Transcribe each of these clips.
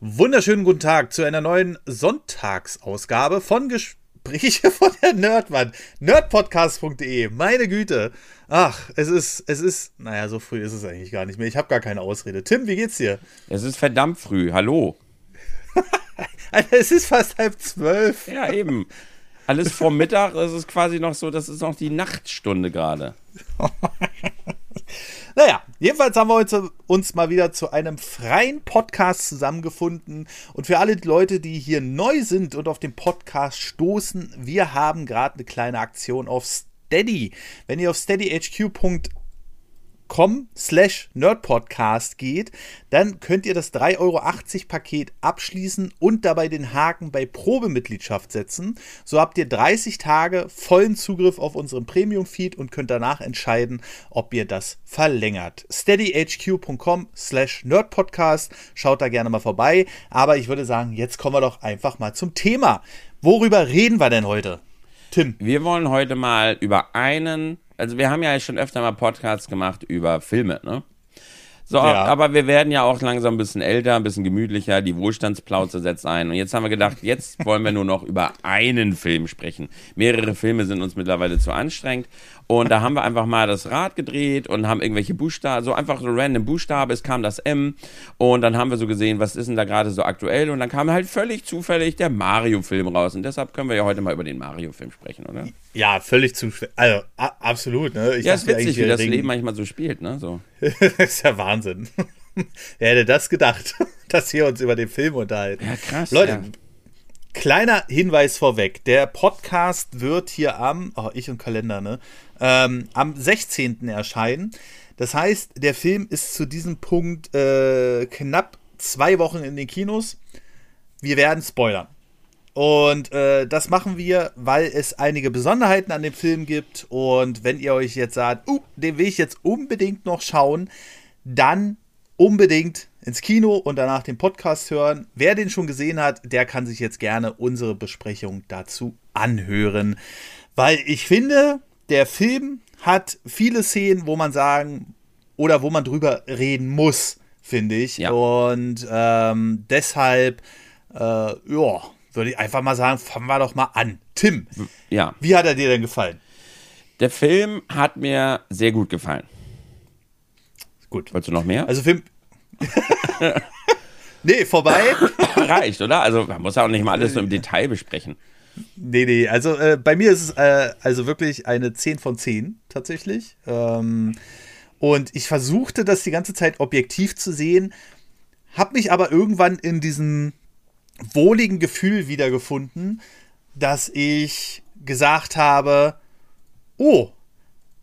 Wunderschönen guten Tag zu einer neuen Sonntagsausgabe von Gespräche von der Nerdwand. Nerdpodcast.de. Meine Güte. Ach, es ist, es ist, naja, so früh ist es eigentlich gar nicht mehr. Ich habe gar keine Ausrede. Tim, wie geht's dir? Es ist verdammt früh. Hallo. es ist fast halb zwölf. Ja, eben. Alles vor Mittag, es ist quasi noch so, das ist noch die Nachtstunde gerade. Naja, jedenfalls haben wir heute uns mal wieder zu einem freien Podcast zusammengefunden. Und für alle Leute, die hier neu sind und auf den Podcast stoßen, wir haben gerade eine kleine Aktion auf Steady. Wenn ihr auf steadyhq.com com slash nerdpodcast geht, dann könnt ihr das 3,80 Euro Paket abschließen und dabei den Haken bei Probemitgliedschaft setzen. So habt ihr 30 Tage vollen Zugriff auf unseren Premium-Feed und könnt danach entscheiden, ob ihr das verlängert. steadyhq.com slash nerdpodcast. Schaut da gerne mal vorbei. Aber ich würde sagen, jetzt kommen wir doch einfach mal zum Thema. Worüber reden wir denn heute? Tim. Wir wollen heute mal über einen also wir haben ja schon öfter mal Podcasts gemacht über Filme, ne? So, ja. aber wir werden ja auch langsam ein bisschen älter, ein bisschen gemütlicher, die Wohlstandsplauze setzt ein. Und jetzt haben wir gedacht, jetzt wollen wir nur noch über einen Film sprechen. Mehrere Filme sind uns mittlerweile zu anstrengend. Und da haben wir einfach mal das Rad gedreht und haben irgendwelche Buchstaben, so einfach so random Buchstabe, es kam das M. Und dann haben wir so gesehen, was ist denn da gerade so aktuell? Und dann kam halt völlig zufällig der Mario-Film raus. Und deshalb können wir ja heute mal über den Mario-Film sprechen, oder? Ja, völlig zufällig. Also, absolut, ne? Ich ja, ist witzig, wie das Leben manchmal so spielt, ne? So. das ist ja Wahnsinn. Wer hätte das gedacht, dass wir uns über den Film unterhalten? Ja, krass. Leute, ja. Kleiner Hinweis vorweg. Der Podcast wird hier am, oh, ich und Kalender, ne? Ähm, am 16. erscheinen. Das heißt, der Film ist zu diesem Punkt äh, knapp zwei Wochen in den Kinos. Wir werden spoilern. Und äh, das machen wir, weil es einige Besonderheiten an dem Film gibt. Und wenn ihr euch jetzt sagt, uh, den will ich jetzt unbedingt noch schauen, dann unbedingt ins Kino und danach den Podcast hören. Wer den schon gesehen hat, der kann sich jetzt gerne unsere Besprechung dazu anhören. Weil ich finde, der Film hat viele Szenen, wo man sagen oder wo man drüber reden muss, finde ich. Ja. Und ähm, deshalb, äh, ja, würde ich einfach mal sagen, fangen wir doch mal an. Tim, ja. wie hat er dir denn gefallen? Der Film hat mir sehr gut gefallen. Gut. Wolltest du noch mehr? Also Film. nee, vorbei. Reicht, oder? Also man muss ja auch nicht mal alles so im Detail besprechen. Nee, nee, also äh, bei mir ist es äh, also wirklich eine 10 von 10 tatsächlich. Ähm, und ich versuchte das die ganze Zeit objektiv zu sehen, habe mich aber irgendwann in diesem wohligen Gefühl wiedergefunden, dass ich gesagt habe, oh,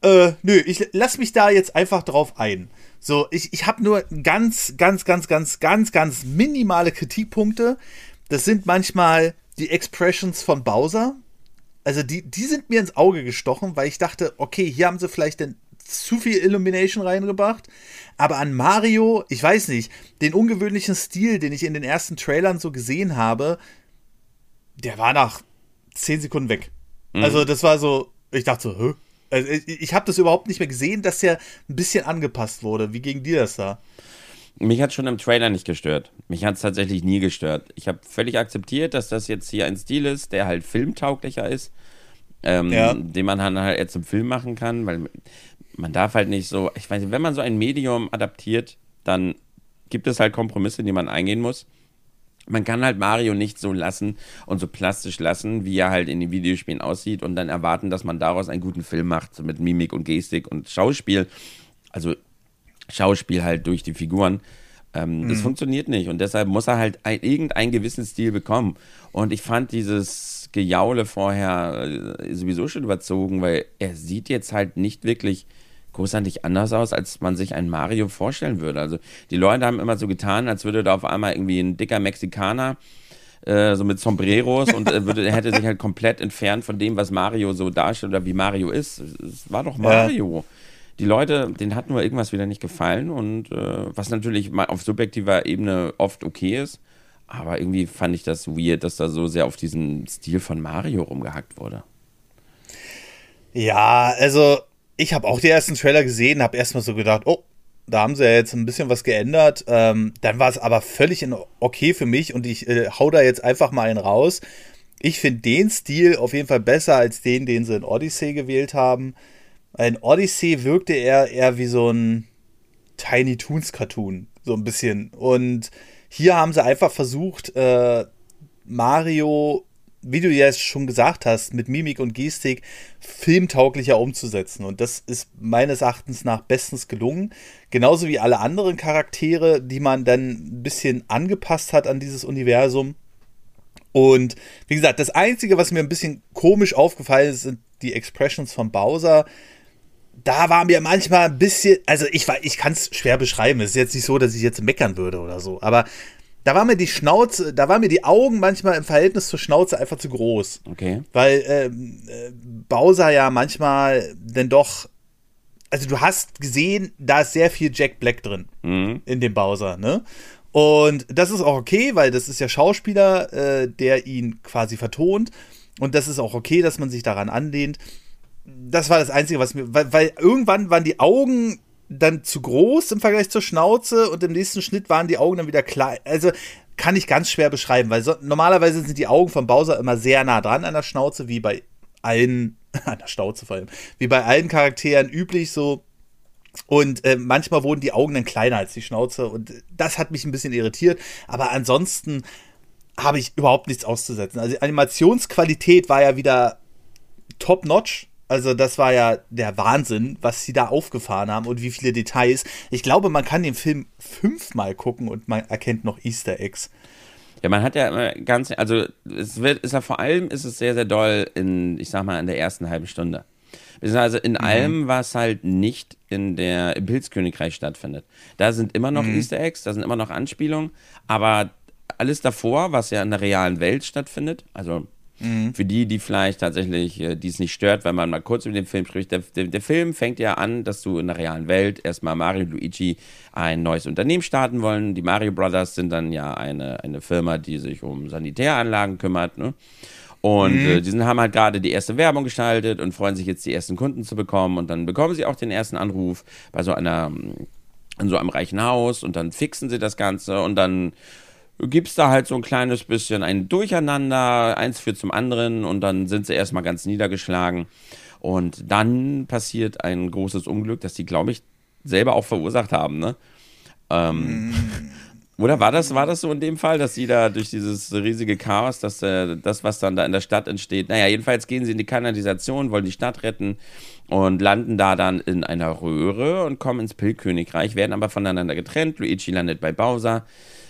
äh, nö, ich lass mich da jetzt einfach drauf ein. So, ich, ich habe nur ganz, ganz, ganz, ganz, ganz, ganz minimale Kritikpunkte. Das sind manchmal die Expressions von Bowser. Also die, die sind mir ins Auge gestochen, weil ich dachte, okay, hier haben sie vielleicht denn zu viel Illumination reingebracht. Aber an Mario, ich weiß nicht, den ungewöhnlichen Stil, den ich in den ersten Trailern so gesehen habe, der war nach 10 Sekunden weg. Mhm. Also das war so, ich dachte so, hä? Also ich, ich habe das überhaupt nicht mehr gesehen, dass der ein bisschen angepasst wurde. Wie ging dir das da? Mich hat schon im Trailer nicht gestört. Mich hat es tatsächlich nie gestört. Ich habe völlig akzeptiert, dass das jetzt hier ein Stil ist, der halt filmtauglicher ist, ähm, ja. den man halt eher zum Film machen kann, weil man darf halt nicht so, ich weiß nicht, wenn man so ein Medium adaptiert, dann gibt es halt Kompromisse, die man eingehen muss. Man kann halt Mario nicht so lassen und so plastisch lassen, wie er halt in den Videospielen aussieht und dann erwarten, dass man daraus einen guten Film macht, mit Mimik und Gestik und Schauspiel. Also Schauspiel halt durch die Figuren. Ähm, mhm. Das funktioniert nicht und deshalb muss er halt ein, irgendeinen gewissen Stil bekommen. Und ich fand dieses Gejaule vorher äh, sowieso schon überzogen, weil er sieht jetzt halt nicht wirklich großartig anders aus, als man sich ein Mario vorstellen würde. Also die Leute haben immer so getan, als würde da auf einmal irgendwie ein dicker Mexikaner äh, so mit Sombreros und äh, würde, hätte sich halt komplett entfernt von dem, was Mario so darstellt oder wie Mario ist. Es war doch Mario. Ja. Die Leute, denen hat nur irgendwas wieder nicht gefallen und äh, was natürlich mal auf subjektiver Ebene oft okay ist. Aber irgendwie fand ich das weird, dass da so sehr auf diesen Stil von Mario rumgehackt wurde. Ja, also ich habe auch die ersten Trailer gesehen, habe erstmal so gedacht, oh, Da haben sie ja jetzt ein bisschen was geändert. Ähm, dann war es aber völlig in okay für mich und ich äh, hau da jetzt einfach mal einen raus. Ich finde den Stil auf jeden Fall besser als den, den sie in Odyssey gewählt haben. In Odyssey wirkte er eher wie so ein Tiny Toons Cartoon, so ein bisschen. Und hier haben sie einfach versucht, äh, Mario, wie du ja schon gesagt hast, mit Mimik und Gestik filmtauglicher umzusetzen. Und das ist meines Erachtens nach bestens gelungen. Genauso wie alle anderen Charaktere, die man dann ein bisschen angepasst hat an dieses Universum. Und wie gesagt, das Einzige, was mir ein bisschen komisch aufgefallen ist, sind die Expressions von Bowser da war mir manchmal ein bisschen, also ich, ich kann es schwer beschreiben. Es ist jetzt nicht so, dass ich jetzt meckern würde oder so, aber da war mir die Schnauze, da waren mir die Augen manchmal im Verhältnis zur Schnauze einfach zu groß. Okay. Weil ähm, äh, Bowser ja manchmal denn doch, also du hast gesehen, da ist sehr viel Jack Black drin mhm. in dem Bowser, ne? Und das ist auch okay, weil das ist ja Schauspieler, äh, der ihn quasi vertont. Und das ist auch okay, dass man sich daran anlehnt das war das Einzige, was mir, weil, weil irgendwann waren die Augen dann zu groß im Vergleich zur Schnauze und im nächsten Schnitt waren die Augen dann wieder klein. Also kann ich ganz schwer beschreiben, weil so, normalerweise sind die Augen von Bowser immer sehr nah dran an der Schnauze, wie bei allen, an der Schnauze vor allem, wie bei allen Charakteren üblich so. Und äh, manchmal wurden die Augen dann kleiner als die Schnauze und das hat mich ein bisschen irritiert. Aber ansonsten habe ich überhaupt nichts auszusetzen. Also die Animationsqualität war ja wieder top-notch. Also das war ja der Wahnsinn, was sie da aufgefahren haben und wie viele Details. Ich glaube, man kann den Film fünfmal gucken und man erkennt noch Easter Eggs. Ja, man hat ja ganz, also es wird, ist ja vor allem ist es sehr, sehr doll in, ich sag mal, in der ersten halben Stunde. Also in mhm. allem, was halt nicht in der, im Pilzkönigreich stattfindet. Da sind immer noch mhm. Easter Eggs, da sind immer noch Anspielungen, aber alles davor, was ja in der realen Welt stattfindet, also Mhm. Für die, die vielleicht tatsächlich, äh, die es nicht stört, wenn man mal kurz über den Film spricht. Der, der, der, Film fängt ja an, dass du in der realen Welt erstmal Mario und Luigi ein neues Unternehmen starten wollen. Die Mario Brothers sind dann ja eine, eine Firma, die sich um Sanitäranlagen kümmert. Ne? Und mhm. äh, die haben halt gerade die erste Werbung gestaltet und freuen sich jetzt, die ersten Kunden zu bekommen. Und dann bekommen sie auch den ersten Anruf bei so einer in so einem reichen Haus und dann fixen sie das Ganze und dann gibt es da halt so ein kleines bisschen ein Durcheinander, eins führt zum anderen und dann sind sie erstmal ganz niedergeschlagen. Und dann passiert ein großes Unglück, das die, glaube ich, selber auch verursacht haben, ne? Ähm, mm. Oder war das, war das so in dem Fall, dass sie da durch dieses riesige Chaos, dass äh, das, was dann da in der Stadt entsteht, naja, jedenfalls gehen sie in die Kanalisation, wollen die Stadt retten und landen da dann in einer Röhre und kommen ins Pilzkönigreich, werden aber voneinander getrennt. Luigi landet bei Bowser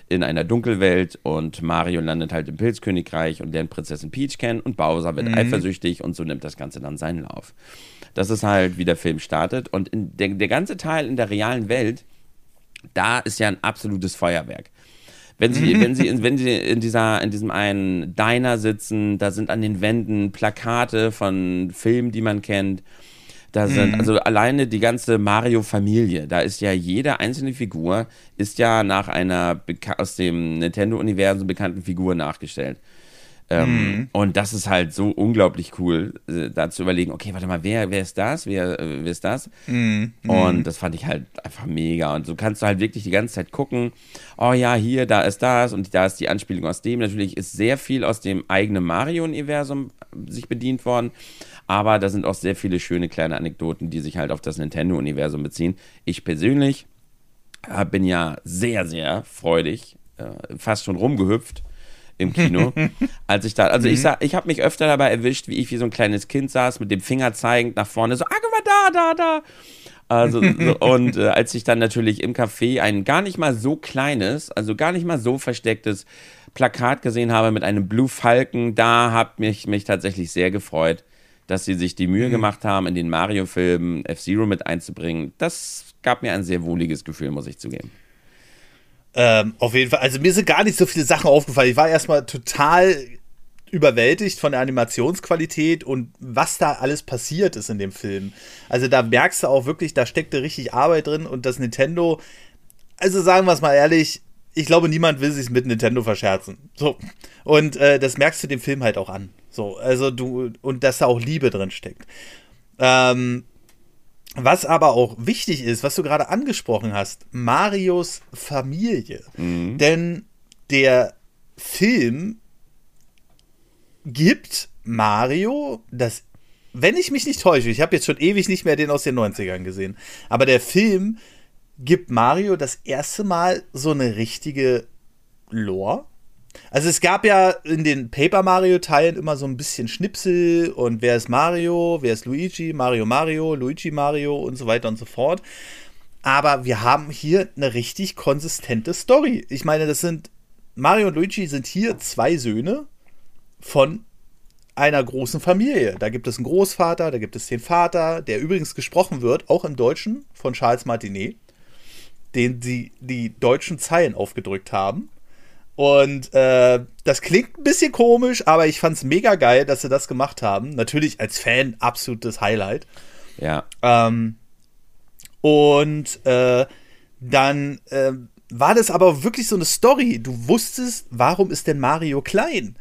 in einer Dunkelwelt und Mario landet halt im Pilzkönigreich und lernt Prinzessin Peach kennen und Bowser wird mhm. eifersüchtig und so nimmt das Ganze dann seinen Lauf. Das ist halt, wie der Film startet und der, der ganze Teil in der realen Welt, da ist ja ein absolutes Feuerwerk. Wenn sie, wenn sie, in, wenn sie in dieser, in diesem einen Diner sitzen, da sind an den Wänden Plakate von Filmen, die man kennt. Da sind, mhm. also alleine die ganze Mario-Familie, da ist ja jede einzelne Figur, ist ja nach einer aus dem Nintendo-Universum bekannten Figur nachgestellt. Ähm, mhm. Und das ist halt so unglaublich cool, äh, da zu überlegen, okay, warte mal, wer, wer ist das? Wer, äh, wer ist das? Mhm. Und das fand ich halt einfach mega. Und so kannst du halt wirklich die ganze Zeit gucken, oh ja, hier, da ist das und da ist die Anspielung aus dem. Natürlich ist sehr viel aus dem eigenen Mario-Universum sich bedient worden. Aber da sind auch sehr viele schöne kleine Anekdoten, die sich halt auf das Nintendo-Universum beziehen. Ich persönlich äh, bin ja sehr, sehr freudig, äh, fast schon rumgehüpft im Kino, als ich da, also ich, mhm. ich habe mich öfter dabei erwischt, wie ich wie so ein kleines Kind saß, mit dem Finger zeigend nach vorne, so, ah, guck mal da, da, da. Also, so, und äh, als ich dann natürlich im Café ein gar nicht mal so kleines, also gar nicht mal so verstecktes Plakat gesehen habe mit einem Blue Falken, da hat mich, mich tatsächlich sehr gefreut dass sie sich die Mühe mhm. gemacht haben, in den Mario-Filmen F-Zero mit einzubringen. Das gab mir ein sehr wohliges Gefühl, muss ich zugeben. Ähm, auf jeden Fall. Also mir sind gar nicht so viele Sachen aufgefallen. Ich war erstmal total überwältigt von der Animationsqualität und was da alles passiert ist in dem Film. Also da merkst du auch wirklich, da steckte richtig Arbeit drin und das Nintendo, also sagen wir es mal ehrlich, ich glaube, niemand will sich mit Nintendo verscherzen. So. Und äh, das merkst du dem Film halt auch an. So, also du, und dass da auch Liebe drin steckt. Ähm, was aber auch wichtig ist, was du gerade angesprochen hast, Marios Familie. Mhm. Denn der Film gibt Mario das, wenn ich mich nicht täusche, ich habe jetzt schon ewig nicht mehr den aus den 90ern gesehen, aber der Film gibt Mario das erste Mal so eine richtige Lore. Also es gab ja in den Paper Mario Teilen immer so ein bisschen Schnipsel und wer ist Mario, wer ist Luigi, Mario Mario, Luigi Mario und so weiter und so fort. Aber wir haben hier eine richtig konsistente Story. Ich meine, das sind Mario und Luigi sind hier zwei Söhne von einer großen Familie. Da gibt es einen Großvater, da gibt es den Vater, der übrigens gesprochen wird, auch im Deutschen, von Charles Martinet, den sie die deutschen Zeilen aufgedrückt haben. Und äh, das klingt ein bisschen komisch, aber ich fand es mega geil, dass sie das gemacht haben. Natürlich als Fan absolutes Highlight. Ja. Ähm, und äh, dann äh, war das aber wirklich so eine Story. Du wusstest, warum ist denn Mario klein?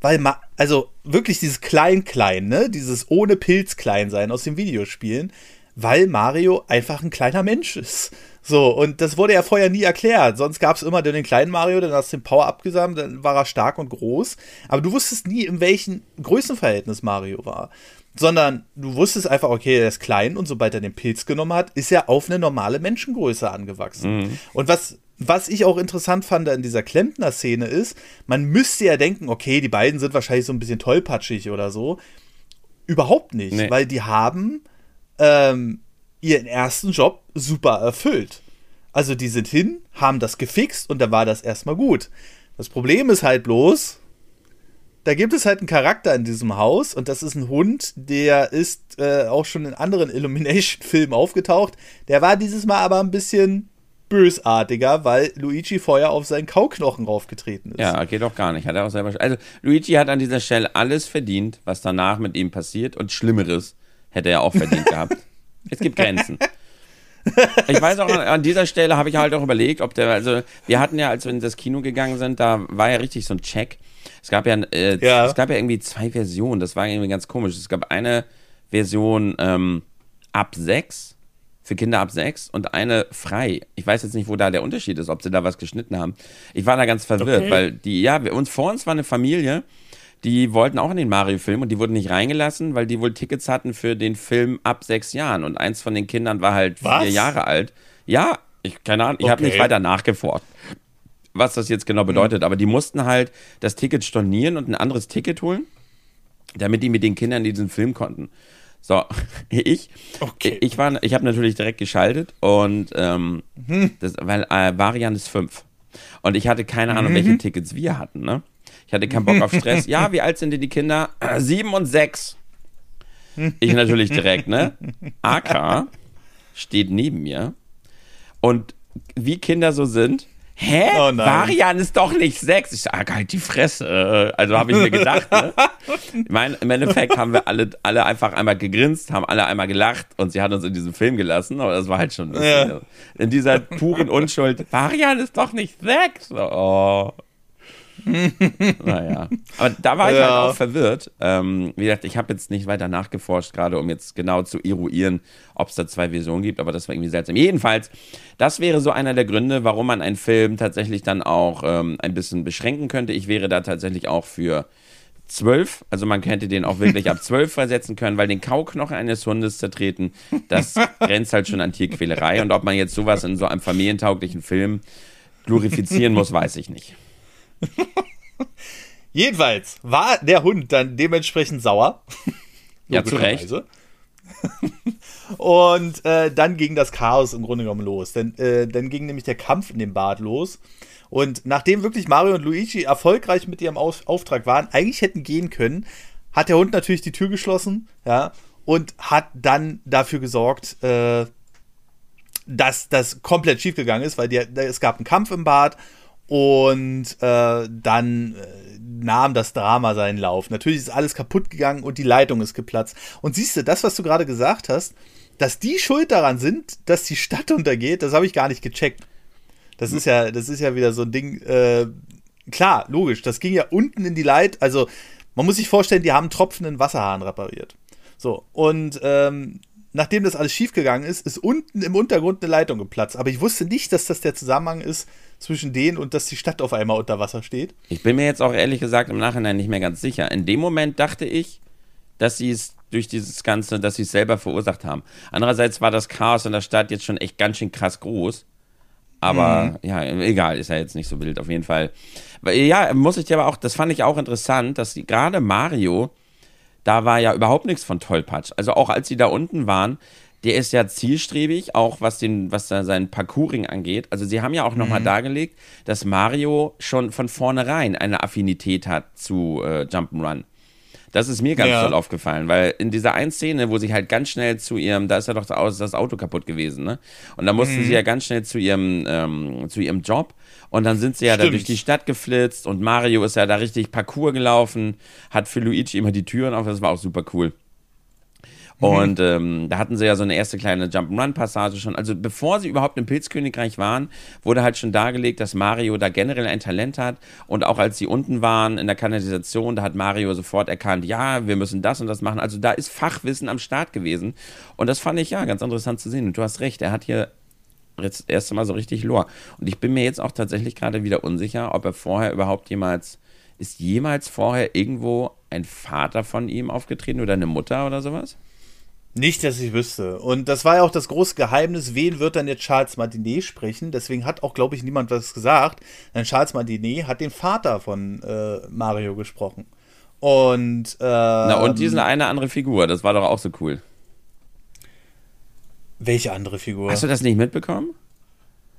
Weil, Ma also wirklich dieses Klein-Klein, ne? Dieses ohne Pilz klein sein aus den Videospielen, weil Mario einfach ein kleiner Mensch ist. So, und das wurde ja vorher nie erklärt. Sonst gab es immer den kleinen Mario, dann hast du den Power abgesammelt, dann war er stark und groß. Aber du wusstest nie, in welchem Größenverhältnis Mario war. Sondern du wusstest einfach, okay, er ist klein und sobald er den Pilz genommen hat, ist er auf eine normale Menschengröße angewachsen. Mhm. Und was, was ich auch interessant fand in dieser Klempner-Szene ist, man müsste ja denken, okay, die beiden sind wahrscheinlich so ein bisschen tollpatschig oder so. Überhaupt nicht, nee. weil die haben ähm, ihren ersten Job super erfüllt. Also die sind hin, haben das gefixt und da war das erstmal gut. Das Problem ist halt bloß, da gibt es halt einen Charakter in diesem Haus und das ist ein Hund, der ist äh, auch schon in anderen Illumination-Filmen aufgetaucht. Der war dieses Mal aber ein bisschen bösartiger, weil Luigi vorher auf seinen Kauknochen raufgetreten ist. Ja, geht doch gar nicht. Hat er auch selber. Also Luigi hat an dieser Stelle alles verdient, was danach mit ihm passiert und Schlimmeres hätte er auch verdient gehabt. Es gibt Grenzen. Ich weiß auch, an dieser Stelle habe ich halt auch überlegt, ob der, also wir hatten ja, als wir in das Kino gegangen sind, da war ja richtig so ein Check. Es gab ja, äh, ja. es gab ja irgendwie zwei Versionen, das war irgendwie ganz komisch. Es gab eine Version ähm, ab sechs, für Kinder ab sechs und eine frei. Ich weiß jetzt nicht, wo da der Unterschied ist, ob sie da was geschnitten haben. Ich war da ganz verwirrt, okay. weil die, ja, wir, uns vor uns war eine Familie, die wollten auch in den Mario-Film und die wurden nicht reingelassen, weil die wohl Tickets hatten für den Film ab sechs Jahren. Und eins von den Kindern war halt Was? vier Jahre alt. Ja, ich, keine Ahnung, ich okay. habe nicht weiter nachgeforscht, was das jetzt genau bedeutet. Mhm. Aber die mussten halt das Ticket stornieren und ein anderes Ticket holen, damit die mit den Kindern diesen Film konnten. So, ich, okay. ich war, ich habe natürlich direkt geschaltet und ähm, mhm. das, weil äh, Varian ist fünf. Und ich hatte keine Ahnung, mhm. welche Tickets wir hatten, ne? Ich hatte keinen Bock auf Stress. Ja, wie alt sind denn die Kinder? Sieben und sechs. Ich natürlich direkt, ne? AK steht neben mir. Und wie Kinder so sind, Hä? Oh Varian ist doch nicht sechs. Ich sage, halt die Fresse. Also habe ich mir gedacht. Ne? Ich meine, im Endeffekt haben wir alle, alle einfach einmal gegrinst, haben alle einmal gelacht und sie hat uns in diesem Film gelassen, aber das war halt schon ja. in dieser puren Unschuld. Varian ist doch nicht sechs. Oh naja. Aber da war ich halt ja. halt auch verwirrt. Ähm, wie gesagt, ich habe jetzt nicht weiter nachgeforscht, gerade um jetzt genau zu eruieren, ob es da zwei Versionen gibt, aber das war irgendwie seltsam. Jedenfalls, das wäre so einer der Gründe, warum man einen Film tatsächlich dann auch ähm, ein bisschen beschränken könnte. Ich wäre da tatsächlich auch für zwölf, also man könnte den auch wirklich ab zwölf versetzen können, weil den Kauknochen eines Hundes zertreten, das grenzt halt schon an Tierquälerei. Und ob man jetzt sowas in so einem familientauglichen Film glorifizieren muss, weiß ich nicht. Jedenfalls war der Hund dann dementsprechend sauer. ja, zu Recht. Und äh, dann ging das Chaos im Grunde genommen los. Denn äh, dann ging nämlich der Kampf in dem Bad los. Und nachdem wirklich Mario und Luigi erfolgreich mit ihrem Auf Auftrag waren, eigentlich hätten gehen können, hat der Hund natürlich die Tür geschlossen, ja, und hat dann dafür gesorgt, äh, dass das komplett schiefgegangen ist, weil die, es gab einen Kampf im Bad und äh, dann äh, nahm das Drama seinen Lauf. Natürlich ist alles kaputt gegangen und die Leitung ist geplatzt. Und siehst du, das, was du gerade gesagt hast, dass die schuld daran sind, dass die Stadt untergeht, das habe ich gar nicht gecheckt. Das ist ja, das ist ja wieder so ein Ding. Äh, klar, logisch. Das ging ja unten in die Leit. Also man muss sich vorstellen, die haben tropfenden Wasserhahn repariert. So und ähm, nachdem das alles schiefgegangen ist, ist unten im Untergrund eine Leitung geplatzt. Aber ich wusste nicht, dass das der Zusammenhang ist zwischen denen und dass die Stadt auf einmal unter Wasser steht. Ich bin mir jetzt auch ehrlich gesagt im Nachhinein nicht mehr ganz sicher. In dem Moment dachte ich, dass sie es durch dieses Ganze, dass sie es selber verursacht haben. Andererseits war das Chaos in der Stadt jetzt schon echt ganz schön krass groß. Aber mhm. ja, egal, ist ja jetzt nicht so wild auf jeden Fall. Ja, muss ich dir aber auch, das fand ich auch interessant, dass gerade Mario, da war ja überhaupt nichts von Tollpatsch. Also auch als sie da unten waren, der ist ja zielstrebig, auch was den, was da sein Parkouring angeht. Also sie haben ja auch nochmal mhm. dargelegt, dass Mario schon von vornherein eine Affinität hat zu äh, Jump'n'Run. Das ist mir ganz ja. toll aufgefallen, weil in dieser einen Szene, wo sie halt ganz schnell zu ihrem, da ist ja doch das Auto kaputt gewesen, ne? Und da mussten mhm. sie ja ganz schnell zu ihrem, ähm, zu ihrem Job und dann sind sie ja Stimmt. da durch die Stadt geflitzt und Mario ist ja da richtig Parcours gelaufen, hat für Luigi immer die Türen auf, das war auch super cool. Mhm. Und ähm, da hatten sie ja so eine erste kleine Jump'n'Run-Passage schon. Also bevor sie überhaupt im Pilzkönigreich waren, wurde halt schon dargelegt, dass Mario da generell ein Talent hat. Und auch als sie unten waren in der Kanalisation, da hat Mario sofort erkannt, ja, wir müssen das und das machen. Also da ist Fachwissen am Start gewesen. Und das fand ich ja ganz interessant zu sehen. Und du hast recht, er hat hier das erste Mal so richtig Lore. Und ich bin mir jetzt auch tatsächlich gerade wieder unsicher, ob er vorher überhaupt jemals, ist jemals vorher irgendwo ein Vater von ihm aufgetreten oder eine Mutter oder sowas? Nicht, dass ich wüsste. Und das war ja auch das große Geheimnis, wen wird dann jetzt Charles Martinet sprechen. Deswegen hat auch, glaube ich, niemand was gesagt. Denn Charles Martinet hat den Vater von äh, Mario gesprochen. Und, äh, Na, und diese eine andere Figur, das war doch auch so cool. Welche andere Figur? Hast du das nicht mitbekommen?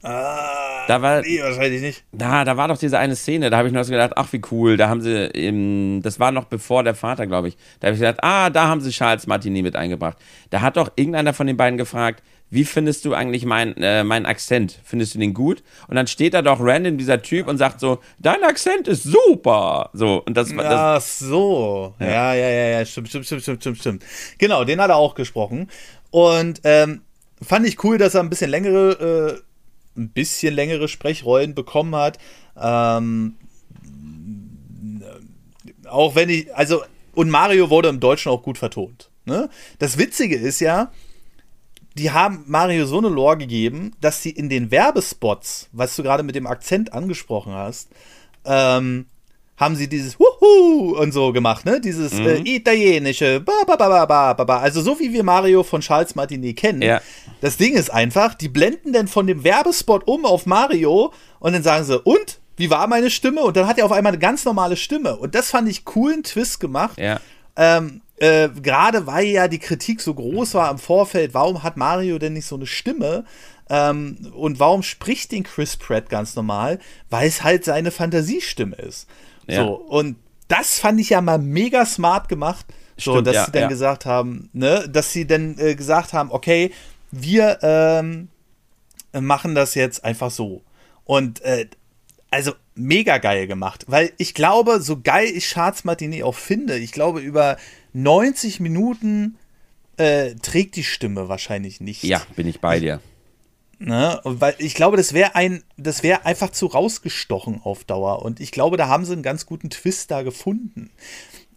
Ah, da war, nee, wahrscheinlich nicht. Da, da war doch diese eine Szene, da habe ich nur so gedacht, ach wie cool, da haben sie, im, das war noch bevor der Vater, glaube ich, da habe ich gedacht, ah, da haben sie Charles Martini mit eingebracht. Da hat doch irgendeiner von den beiden gefragt, wie findest du eigentlich mein, äh, meinen Akzent? Findest du den gut? Und dann steht da doch random dieser Typ und sagt so, dein Akzent ist super. So, und das, das Ach so. Ja. ja, ja, ja, ja, stimmt, stimmt, stimmt, stimmt, stimmt, stimmt. Genau, den hat er auch gesprochen. Und ähm, fand ich cool, dass er ein bisschen längere äh, ein bisschen längere Sprechrollen bekommen hat. Ähm, auch wenn ich, also, und Mario wurde im Deutschen auch gut vertont. Ne? Das Witzige ist ja, die haben Mario so eine Lore gegeben, dass sie in den Werbespots, was du gerade mit dem Akzent angesprochen hast, ähm, haben sie dieses Wuhu und so gemacht, ne? Dieses mhm. äh, italienische, ba, ba, ba, ba, ba, ba. also so wie wir Mario von Charles Martinet kennen. Ja. Das Ding ist einfach, die blenden dann von dem Werbespot um auf Mario und dann sagen sie, und? Wie war meine Stimme? Und dann hat er auf einmal eine ganz normale Stimme. Und das fand ich coolen Twist gemacht. Ja. Ähm, äh, Gerade weil ja die Kritik so groß war im Vorfeld, warum hat Mario denn nicht so eine Stimme? Ähm, und warum spricht den Chris Pratt ganz normal? Weil es halt seine Fantasiestimme ist. Ja. So, und das fand ich ja mal mega smart gemacht. So, Stimmt, dass ja, sie dann ja. gesagt haben, ne, dass sie dann äh, gesagt haben, okay, wir ähm, machen das jetzt einfach so. Und äh, also mega geil gemacht, weil ich glaube, so geil ich Charles Martinet auch finde, ich glaube, über 90 Minuten äh, trägt die Stimme wahrscheinlich nicht. Ja, bin ich bei dir. Ne? Weil ich glaube, das wäre ein, das wäre einfach zu rausgestochen auf Dauer. Und ich glaube, da haben sie einen ganz guten Twist da gefunden.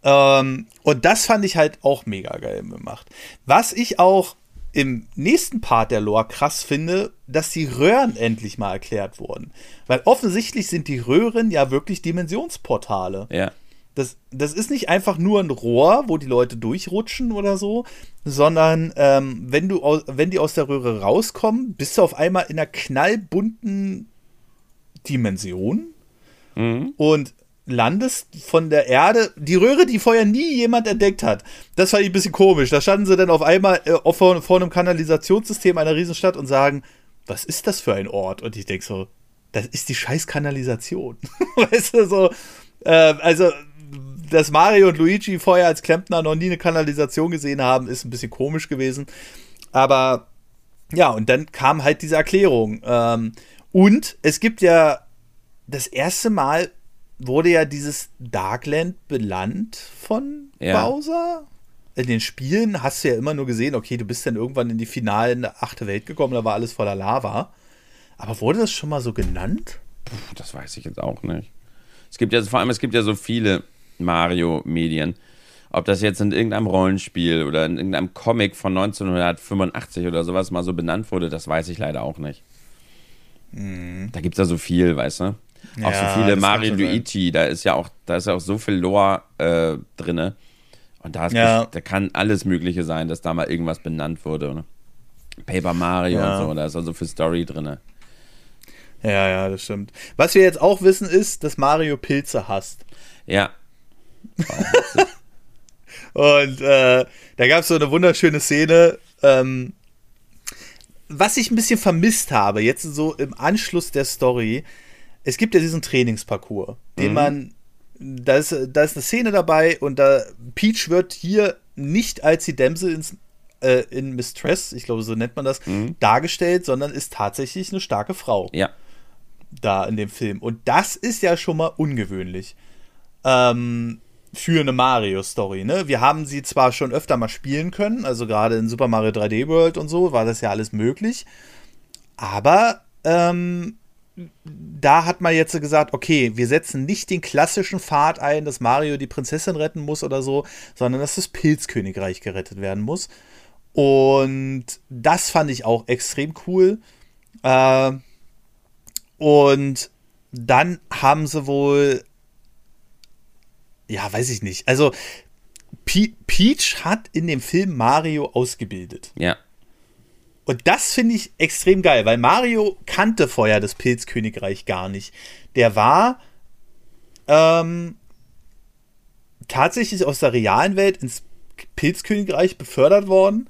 Ähm, und das fand ich halt auch mega geil gemacht. Was ich auch im nächsten Part der Lore krass finde, dass die Röhren endlich mal erklärt wurden. Weil offensichtlich sind die Röhren ja wirklich Dimensionsportale. Ja. Das, das ist nicht einfach nur ein Rohr, wo die Leute durchrutschen oder so, sondern ähm, wenn, du, wenn die aus der Röhre rauskommen, bist du auf einmal in einer knallbunten Dimension mhm. und landest von der Erde, die Röhre, die vorher nie jemand entdeckt hat. Das fand ich ein bisschen komisch. Da standen sie dann auf einmal äh, vor, vor einem Kanalisationssystem einer Riesenstadt und sagen, was ist das für ein Ort? Und ich denke so, das ist die scheiß Kanalisation. weißt du, so, äh, also dass Mario und Luigi vorher als Klempner noch nie eine Kanalisation gesehen haben, ist ein bisschen komisch gewesen. Aber ja, und dann kam halt diese Erklärung. Ähm, und es gibt ja das erste Mal wurde ja dieses Darkland belandt von ja. Bowser. In den Spielen hast du ja immer nur gesehen, okay, du bist dann irgendwann in die finalen achte Welt gekommen, da war alles voller Lava. Aber wurde das schon mal so genannt? Puh, das weiß ich jetzt auch nicht. Es gibt ja vor allem, es gibt ja so viele Mario-Medien. Ob das jetzt in irgendeinem Rollenspiel oder in irgendeinem Comic von 1985 oder sowas mal so benannt wurde, das weiß ich leider auch nicht. Mhm. Da gibt es ja so viel, weißt du? Ja, auch so viele Mario Luigi, da ist ja auch, da ist ja auch so viel Lore äh, drin. Und da, ja. da kann alles Mögliche sein, dass da mal irgendwas benannt wurde. Ne? Paper Mario ja. und so, da ist also viel Story drin. Ja, ja, das stimmt. Was wir jetzt auch wissen ist, dass Mario Pilze hasst. Ja. Und äh, da gab es so eine wunderschöne Szene, ähm, was ich ein bisschen vermisst habe, jetzt so im Anschluss der Story, es gibt ja diesen Trainingsparcours, den mhm. man, da ist, da ist eine Szene dabei und da Peach wird hier nicht als die Dämse ins, äh, in Mistress, ich glaube, so nennt man das, mhm. dargestellt, sondern ist tatsächlich eine starke Frau. Ja. Da in dem Film. Und das ist ja schon mal ungewöhnlich. Ähm, für eine Mario-Story. Ne? Wir haben sie zwar schon öfter mal spielen können, also gerade in Super Mario 3D World und so war das ja alles möglich, aber ähm, da hat man jetzt gesagt, okay, wir setzen nicht den klassischen Pfad ein, dass Mario die Prinzessin retten muss oder so, sondern dass das Pilzkönigreich gerettet werden muss. Und das fand ich auch extrem cool. Äh, und dann haben sie wohl ja, weiß ich nicht. Also, Pe Peach hat in dem Film Mario ausgebildet. Ja. Und das finde ich extrem geil, weil Mario kannte vorher das Pilzkönigreich gar nicht. Der war ähm, tatsächlich aus der realen Welt ins Pilzkönigreich befördert worden.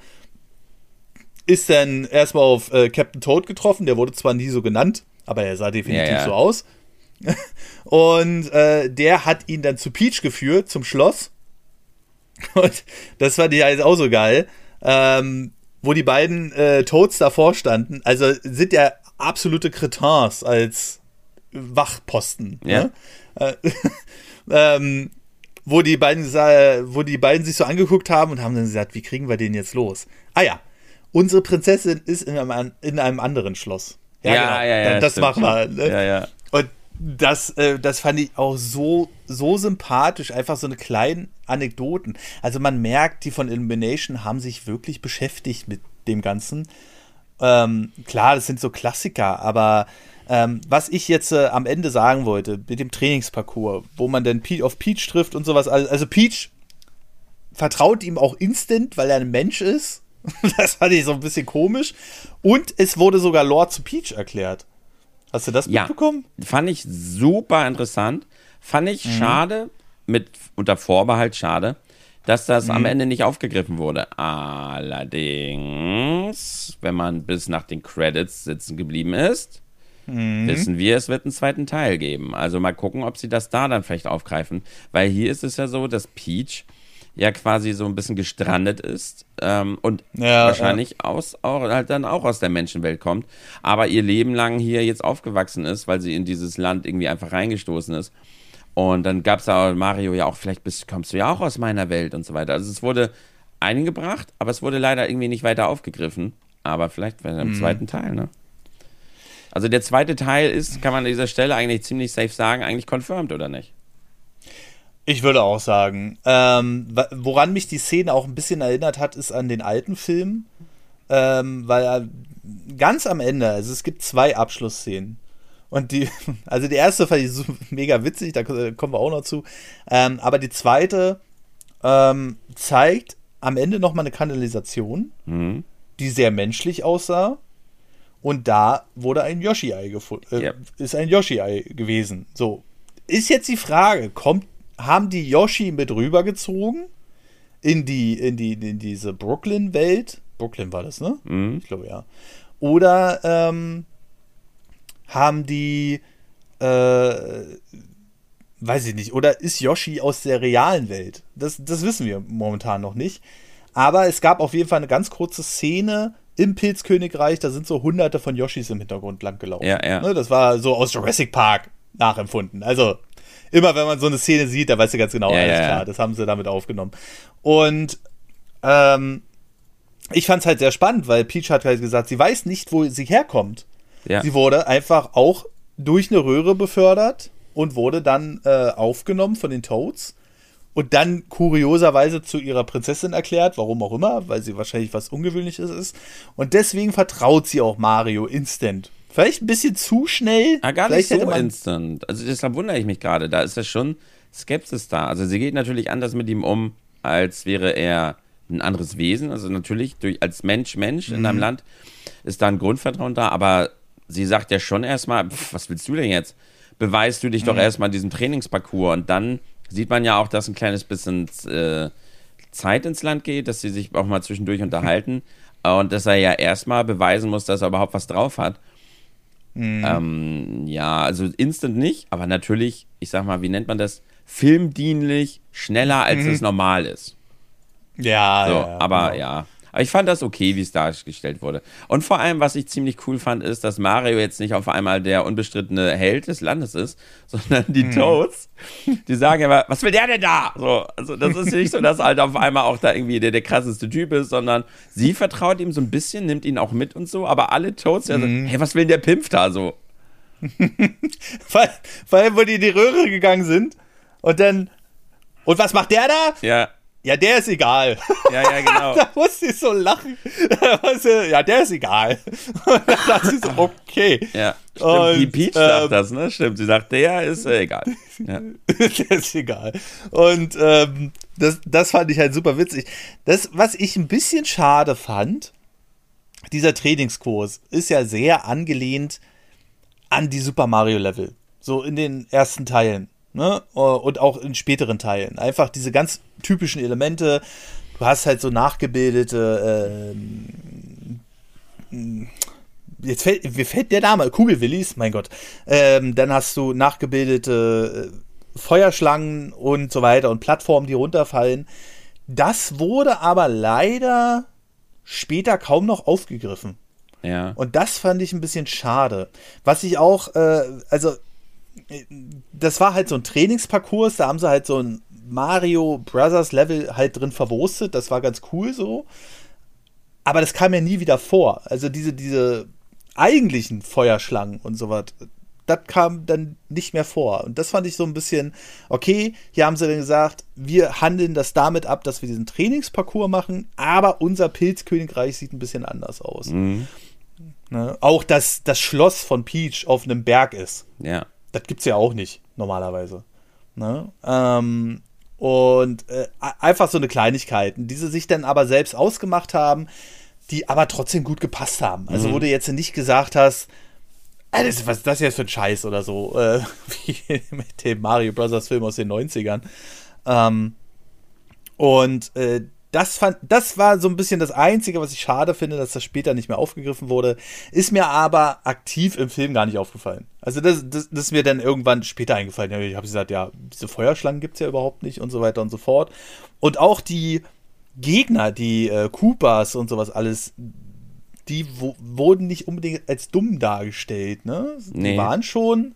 Ist dann erstmal auf äh, Captain Toad getroffen. Der wurde zwar nie so genannt, aber er sah definitiv ja, ja. so aus. Und äh, der hat ihn dann zu Peach geführt, zum Schloss. Und das fand ich halt auch so geil. Ähm, wo die beiden äh, Toads davor standen. Also sind ja absolute Cretins als Wachposten. Ja. Ne? Äh, ähm, wo die beiden wo die beiden sich so angeguckt haben und haben dann gesagt, wie kriegen wir den jetzt los? Ah ja, unsere Prinzessin ist in einem, in einem anderen Schloss. Ja, ja, genau. ja, ja das machen wir halt. Ne? Ja, ja. Das, äh, das fand ich auch so, so sympathisch, einfach so eine kleine Anekdoten. Also man merkt, die von Illumination haben sich wirklich beschäftigt mit dem Ganzen. Ähm, klar, das sind so Klassiker, aber ähm, was ich jetzt äh, am Ende sagen wollte, mit dem Trainingsparcours, wo man dann Pe auf Peach trifft und sowas, also Peach vertraut ihm auch instant, weil er ein Mensch ist. das fand ich so ein bisschen komisch. Und es wurde sogar Lord zu Peach erklärt. Hast du das ja, mitbekommen? Fand ich super interessant. Fand ich mhm. schade, mit unter Vorbehalt schade, dass das mhm. am Ende nicht aufgegriffen wurde. Allerdings, wenn man bis nach den Credits sitzen geblieben ist, mhm. wissen wir, es wird einen zweiten Teil geben. Also mal gucken, ob sie das da dann vielleicht aufgreifen. Weil hier ist es ja so, dass Peach ja quasi so ein bisschen gestrandet ist ähm, und ja, wahrscheinlich ja. aus auch halt dann auch aus der Menschenwelt kommt, aber ihr Leben lang hier jetzt aufgewachsen ist, weil sie in dieses Land irgendwie einfach reingestoßen ist. Und dann gab es ja Mario ja auch, vielleicht bist, kommst du ja auch aus meiner Welt und so weiter. Also es wurde eingebracht, aber es wurde leider irgendwie nicht weiter aufgegriffen. Aber vielleicht im mhm. zweiten Teil, ne? Also der zweite Teil ist, kann man an dieser Stelle eigentlich ziemlich safe sagen, eigentlich confirmed, oder nicht? Ich würde auch sagen. Ähm, woran mich die Szene auch ein bisschen erinnert hat, ist an den alten Film. Ähm, weil er ganz am Ende, also es gibt zwei Abschlussszenen. Und die, also die erste fand ich so mega witzig, da kommen wir auch noch zu. Ähm, aber die zweite ähm, zeigt am Ende nochmal eine Kanalisation, mhm. die sehr menschlich aussah. Und da wurde ein Yoshi-Ei gefunden. Äh, yep. Ist ein Yoshi-Ei gewesen. So. Ist jetzt die Frage, kommt haben die Yoshi mit rübergezogen in die, in die, in diese Brooklyn-Welt. Brooklyn war das, ne? Mhm. Ich glaube ja. Oder ähm, haben die, äh, weiß ich nicht, oder ist Yoshi aus der realen Welt? Das, das wissen wir momentan noch nicht. Aber es gab auf jeden Fall eine ganz kurze Szene im Pilzkönigreich, da sind so hunderte von Yoshis im Hintergrund lang gelaufen. Ja, ja. Ne, das war so aus Jurassic Park nachempfunden. Also immer wenn man so eine Szene sieht, da weißt du ganz genau, ja, alles ja, klar, das haben sie damit aufgenommen. Und ähm, ich fand es halt sehr spannend, weil Peach hat halt gesagt, sie weiß nicht, wo sie herkommt. Ja. Sie wurde einfach auch durch eine Röhre befördert und wurde dann äh, aufgenommen von den Toads. und dann kurioserweise zu ihrer Prinzessin erklärt, warum auch immer, weil sie wahrscheinlich was Ungewöhnliches ist. Und deswegen vertraut sie auch Mario instant. Vielleicht ein bisschen zu schnell. Ah, gar nicht so instant. Also deshalb wundere ich mich gerade. Da ist ja schon Skepsis da. Also sie geht natürlich anders mit ihm um, als wäre er ein anderes Wesen. Also natürlich durch, als Mensch, Mensch mhm. in deinem Land ist da ein Grundvertrauen da, aber sie sagt ja schon erstmal, pff, was willst du denn jetzt? Beweist du dich mhm. doch erstmal diesem Trainingsparcours und dann sieht man ja auch, dass ein kleines bisschen äh, Zeit ins Land geht, dass sie sich auch mal zwischendurch unterhalten und dass er ja erstmal beweisen muss, dass er überhaupt was drauf hat. Mhm. Ähm, ja, also instant nicht, aber natürlich, ich sag mal, wie nennt man das? Filmdienlich, schneller als mhm. es normal ist. Ja, so, ja, aber genau. ja. Aber ich fand das okay, wie es dargestellt wurde. Und vor allem, was ich ziemlich cool fand, ist, dass Mario jetzt nicht auf einmal der unbestrittene Held des Landes ist, sondern die hm. Toads, die sagen immer, was will der denn da? So, also das ist nicht so, dass halt auf einmal auch da irgendwie der, der krasseste Typ ist, sondern sie vertraut ihm so ein bisschen, nimmt ihn auch mit und so, aber alle Toads ja so, hm. hey, was will denn der Pimpf da so? weil, weil, wo die in die Röhre gegangen sind und dann, und was macht der da? Ja. Ja, der ist egal. Ja, ja, genau. da musste ich so lachen. ja, der ist egal. Und dann dachte ich so, okay. Ja, stimmt. Und, die Peach ähm, sagt das, ne? Stimmt. Sie sagt, der ist äh, egal. Ja. der ist egal. Und ähm, das, das fand ich halt super witzig. Das, was ich ein bisschen schade fand, dieser Trainingskurs ist ja sehr angelehnt an die Super Mario Level. So in den ersten Teilen. Ne? Und auch in späteren Teilen. Einfach diese ganz typischen Elemente. Du hast halt so nachgebildete. Ähm, jetzt fällt, mir fällt der Name, Kugelwillis, mein Gott. Ähm, dann hast du nachgebildete äh, Feuerschlangen und so weiter und Plattformen, die runterfallen. Das wurde aber leider später kaum noch aufgegriffen. Ja. Und das fand ich ein bisschen schade. Was ich auch, äh, also das war halt so ein Trainingsparcours, da haben sie halt so ein Mario Brothers Level halt drin verwurstet, das war ganz cool so. Aber das kam ja nie wieder vor. Also diese, diese eigentlichen Feuerschlangen und sowas, das kam dann nicht mehr vor. Und das fand ich so ein bisschen, okay, hier haben sie dann gesagt, wir handeln das damit ab, dass wir diesen Trainingsparcours machen, aber unser Pilzkönigreich sieht ein bisschen anders aus. Mhm. Ne? Auch, dass das Schloss von Peach auf einem Berg ist. Ja. Das gibt es ja auch nicht, normalerweise. Ne? Ähm, und äh, einfach so eine Kleinigkeiten, die sie sich dann aber selbst ausgemacht haben, die aber trotzdem gut gepasst haben. Also, mhm. wo du jetzt nicht gesagt hast, äh, das, was ist das jetzt für ein Scheiß oder so, äh, wie mit dem Mario Bros. Film aus den 90ern. Ähm, und äh, das, fand, das war so ein bisschen das Einzige, was ich schade finde, dass das später nicht mehr aufgegriffen wurde. Ist mir aber aktiv im Film gar nicht aufgefallen. Also das, das, das ist mir dann irgendwann später eingefallen. Ich habe gesagt, ja, diese Feuerschlangen gibt es ja überhaupt nicht und so weiter und so fort. Und auch die Gegner, die äh, Koopas und sowas alles, die wurden nicht unbedingt als dumm dargestellt. Ne? Nee. Die waren schon,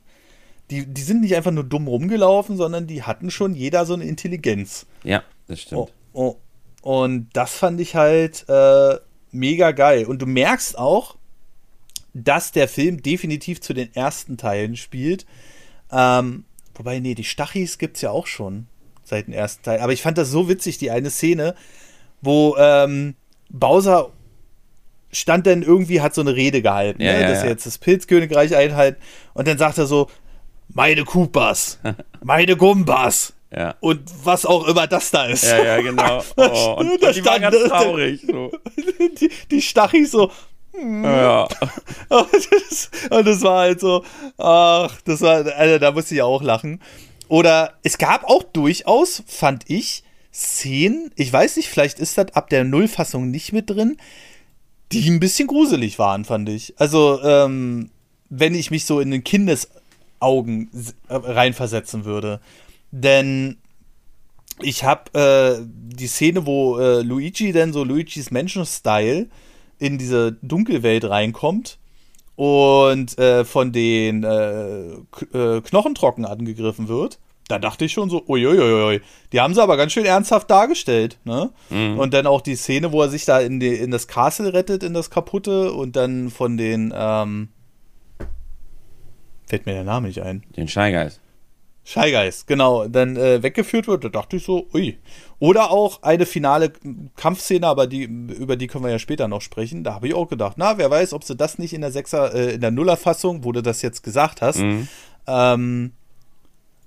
die, die sind nicht einfach nur dumm rumgelaufen, sondern die hatten schon jeder so eine Intelligenz. Ja, das stimmt. Oh, oh. Und das fand ich halt äh, mega geil. Und du merkst auch, dass der Film definitiv zu den ersten Teilen spielt. Ähm, wobei, nee, die Stachis gibt es ja auch schon seit dem ersten Teil. Aber ich fand das so witzig, die eine Szene, wo ähm, Bowser stand dann irgendwie, hat so eine Rede gehalten, ja, ne? ja, dass er jetzt das Pilzkönigreich einhalten. Und dann sagt er so, meine Koopas, meine Gumbas, ja. Und was auch immer das da ist. Ja, ja, genau. Oh, und, und die stand, war ganz traurig. So. Die, die Stachis so. Hm. Ja. Und das, und das war halt so, ach, das war, also da musste ich auch lachen. Oder es gab auch durchaus, fand ich, Szenen, ich weiß nicht, vielleicht ist das ab der Nullfassung nicht mit drin, die ein bisschen gruselig waren, fand ich. Also, ähm, wenn ich mich so in den Kindesaugen reinversetzen würde. Denn ich habe äh, die Szene, wo äh, Luigi denn so Luigis Menschen-Style in diese Dunkelwelt reinkommt und äh, von den äh, äh, Knochentrocken angegriffen wird. Da dachte ich schon so, uiuiui, die haben sie aber ganz schön ernsthaft dargestellt, ne? Mhm. Und dann auch die Szene, wo er sich da in, die, in das Castle rettet, in das kaputte und dann von den, ähm, fällt mir der Name nicht ein. Den Scheigeist. Shy Guys, genau, dann äh, weggeführt wird, da dachte ich so, ui. Oder auch eine finale Kampfszene, aber die, über die können wir ja später noch sprechen. Da habe ich auch gedacht, na, wer weiß, ob sie das nicht in der Sechser, äh, in der Nuller-Fassung, wo du das jetzt gesagt hast, mhm. ähm,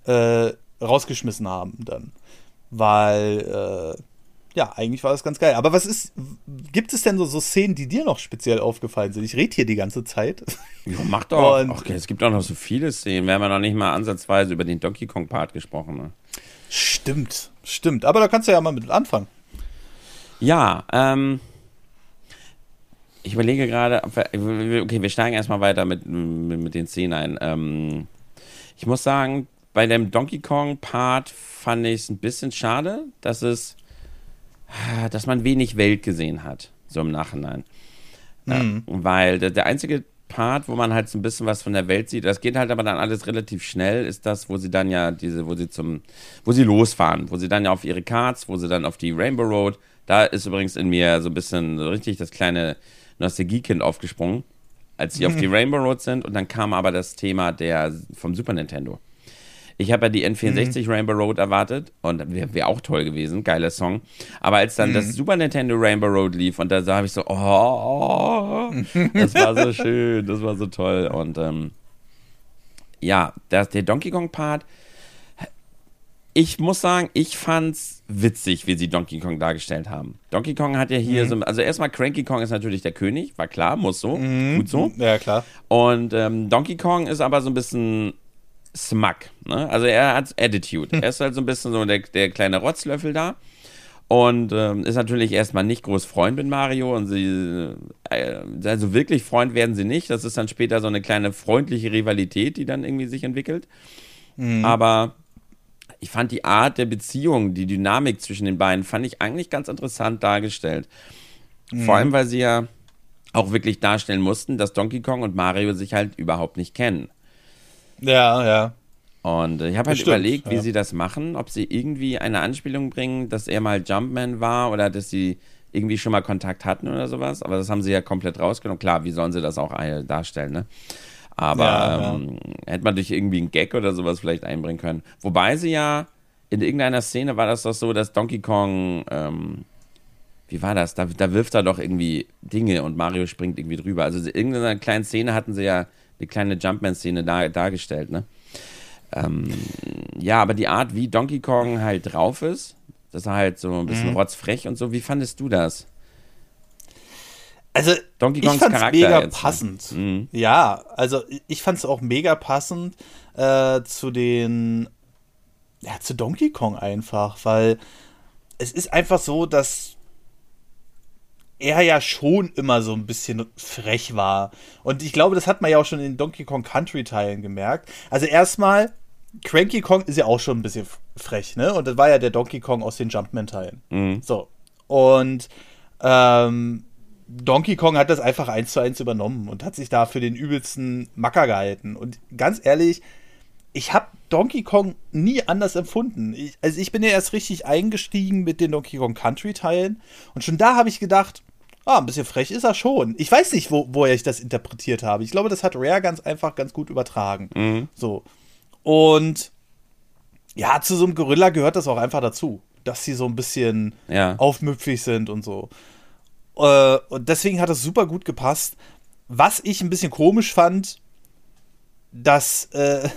äh, rausgeschmissen haben dann. Weil, äh, ja, eigentlich war das ganz geil. Aber was ist, gibt es denn so, so Szenen, die dir noch speziell aufgefallen sind? Ich rede hier die ganze Zeit. Ja, mach doch. Und okay, es gibt auch noch so viele Szenen. Wir haben ja noch nicht mal ansatzweise über den Donkey Kong Part gesprochen. Ne? Stimmt, stimmt. Aber da kannst du ja mal mit anfangen. Ja, ähm. Ich überlege gerade, okay, wir steigen erstmal weiter mit, mit, mit den Szenen ein. Ähm, ich muss sagen, bei dem Donkey Kong Part fand ich es ein bisschen schade, dass es dass man wenig Welt gesehen hat, so im Nachhinein. Mhm. Äh, weil der, der einzige Part, wo man halt so ein bisschen was von der Welt sieht, das geht halt aber dann alles relativ schnell, ist das, wo sie dann ja diese, wo sie zum, wo sie losfahren, wo sie dann ja auf ihre Cards, wo sie dann auf die Rainbow Road, da ist übrigens in mir so ein bisschen so richtig das kleine Nostalgiekind aufgesprungen, als sie mhm. auf die Rainbow Road sind und dann kam aber das Thema der vom Super Nintendo. Ich habe ja die N64 mhm. Rainbow Road erwartet und wäre wär auch toll gewesen, geiler Song. Aber als dann mhm. das Super Nintendo Rainbow Road lief und da sah ich so, oh, oh, das war so schön, das war so toll. Und ähm, ja, das, der Donkey Kong Part, ich muss sagen, ich fand's witzig, wie sie Donkey Kong dargestellt haben. Donkey Kong hat ja hier mhm. so, also erstmal Cranky Kong ist natürlich der König, war klar, muss so, mhm. gut so. Ja, klar. Und ähm, Donkey Kong ist aber so ein bisschen Smug. Ne? Also er hat Attitude. Hm. Er ist halt so ein bisschen so der, der kleine Rotzlöffel da. Und ähm, ist natürlich erstmal nicht groß Freund mit Mario und sie, äh, also wirklich Freund werden sie nicht. Das ist dann später so eine kleine freundliche Rivalität, die dann irgendwie sich entwickelt. Mhm. Aber ich fand die Art der Beziehung, die Dynamik zwischen den beiden, fand ich eigentlich ganz interessant dargestellt. Mhm. Vor allem, weil sie ja auch wirklich darstellen mussten, dass Donkey Kong und Mario sich halt überhaupt nicht kennen. Ja, ja. Und ich habe halt Bestimmt, überlegt, wie ja. sie das machen, ob sie irgendwie eine Anspielung bringen, dass er mal Jumpman war oder dass sie irgendwie schon mal Kontakt hatten oder sowas. Aber das haben sie ja komplett rausgenommen. Klar, wie sollen sie das auch darstellen, ne? Aber ja, ähm, ja. hätte man durch irgendwie einen Gag oder sowas vielleicht einbringen können. Wobei sie ja in irgendeiner Szene war das doch so, dass Donkey Kong, ähm, wie war das? Da, da wirft er doch irgendwie Dinge und Mario springt irgendwie drüber. Also in irgendeiner kleinen Szene hatten sie ja eine kleine Jumpman-Szene dar, dargestellt, ne? Ähm, ja, aber die Art, wie Donkey Kong halt drauf ist, das ist halt so ein bisschen mhm. rotzfrech und so. Wie fandest du das? Also, Donkey Kongs ich fand's Charakter mega jetzt, ne? passend. Mhm. Ja, also ich fand es auch mega passend äh, zu den, ja, zu Donkey Kong einfach, weil es ist einfach so, dass er ja schon immer so ein bisschen frech war. Und ich glaube, das hat man ja auch schon in den Donkey Kong Country Teilen gemerkt. Also erstmal, Cranky Kong ist ja auch schon ein bisschen frech, ne? Und das war ja der Donkey Kong aus den Jumpman Teilen. Mhm. So. Und ähm, Donkey Kong hat das einfach eins zu eins übernommen und hat sich da für den übelsten Macker gehalten. Und ganz ehrlich, ich habe Donkey Kong nie anders empfunden. Ich, also ich bin ja erst richtig eingestiegen mit den Donkey Kong Country Teilen und schon da habe ich gedacht, ah, ein bisschen frech ist er schon. Ich weiß nicht, wo, woher ich das interpretiert habe. Ich glaube, das hat Rare ganz einfach ganz gut übertragen. Mhm. So. Und ja, zu so einem Gorilla gehört das auch einfach dazu, dass sie so ein bisschen ja. aufmüpfig sind und so. Äh, und deswegen hat das super gut gepasst. Was ich ein bisschen komisch fand, dass äh,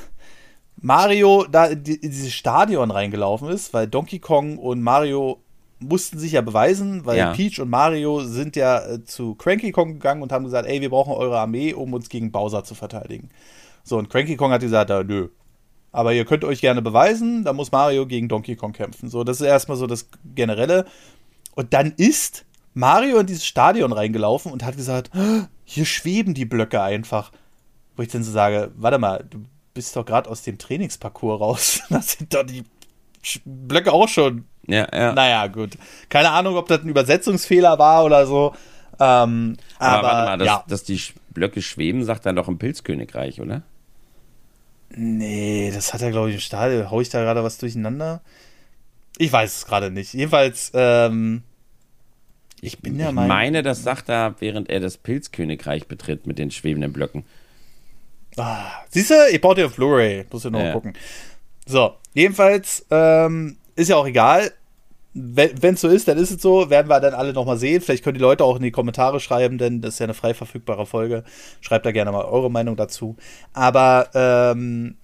Mario da in dieses Stadion reingelaufen ist, weil Donkey Kong und Mario mussten sich ja beweisen, weil ja. Peach und Mario sind ja äh, zu Cranky Kong gegangen und haben gesagt, ey, wir brauchen eure Armee, um uns gegen Bowser zu verteidigen. So, und Cranky Kong hat gesagt, ja, nö. Aber ihr könnt euch gerne beweisen, da muss Mario gegen Donkey Kong kämpfen. So, das ist erstmal so das Generelle. Und dann ist Mario in dieses Stadion reingelaufen und hat gesagt, hier schweben die Blöcke einfach. Wo ich dann so sage, warte mal, du bist doch gerade aus dem Trainingsparcours raus. Das sind doch die Blöcke auch schon ja, ja. Naja, gut. Keine Ahnung, ob das ein Übersetzungsfehler war oder so. Ähm, aber, aber, warte mal, dass, ja. dass die Blöcke schweben, sagt dann doch im Pilzkönigreich, oder? Nee, das hat er, glaube ich, im Stadion. Hau ich da gerade was durcheinander? Ich weiß es gerade nicht. Jedenfalls, ähm, ich bin der Meinung. Ich meine, das sagt er, während er das Pilzkönigreich betritt mit den schwebenden Blöcken. Ah, siehst du, ich baue dir auf Blu-ray. Muss ja noch ja. gucken. So, jedenfalls ähm, ist ja auch egal. Wenn es so ist, dann ist es so. Werden wir dann alle nochmal sehen. Vielleicht können die Leute auch in die Kommentare schreiben, denn das ist ja eine frei verfügbare Folge. Schreibt da gerne mal eure Meinung dazu. Aber ähm,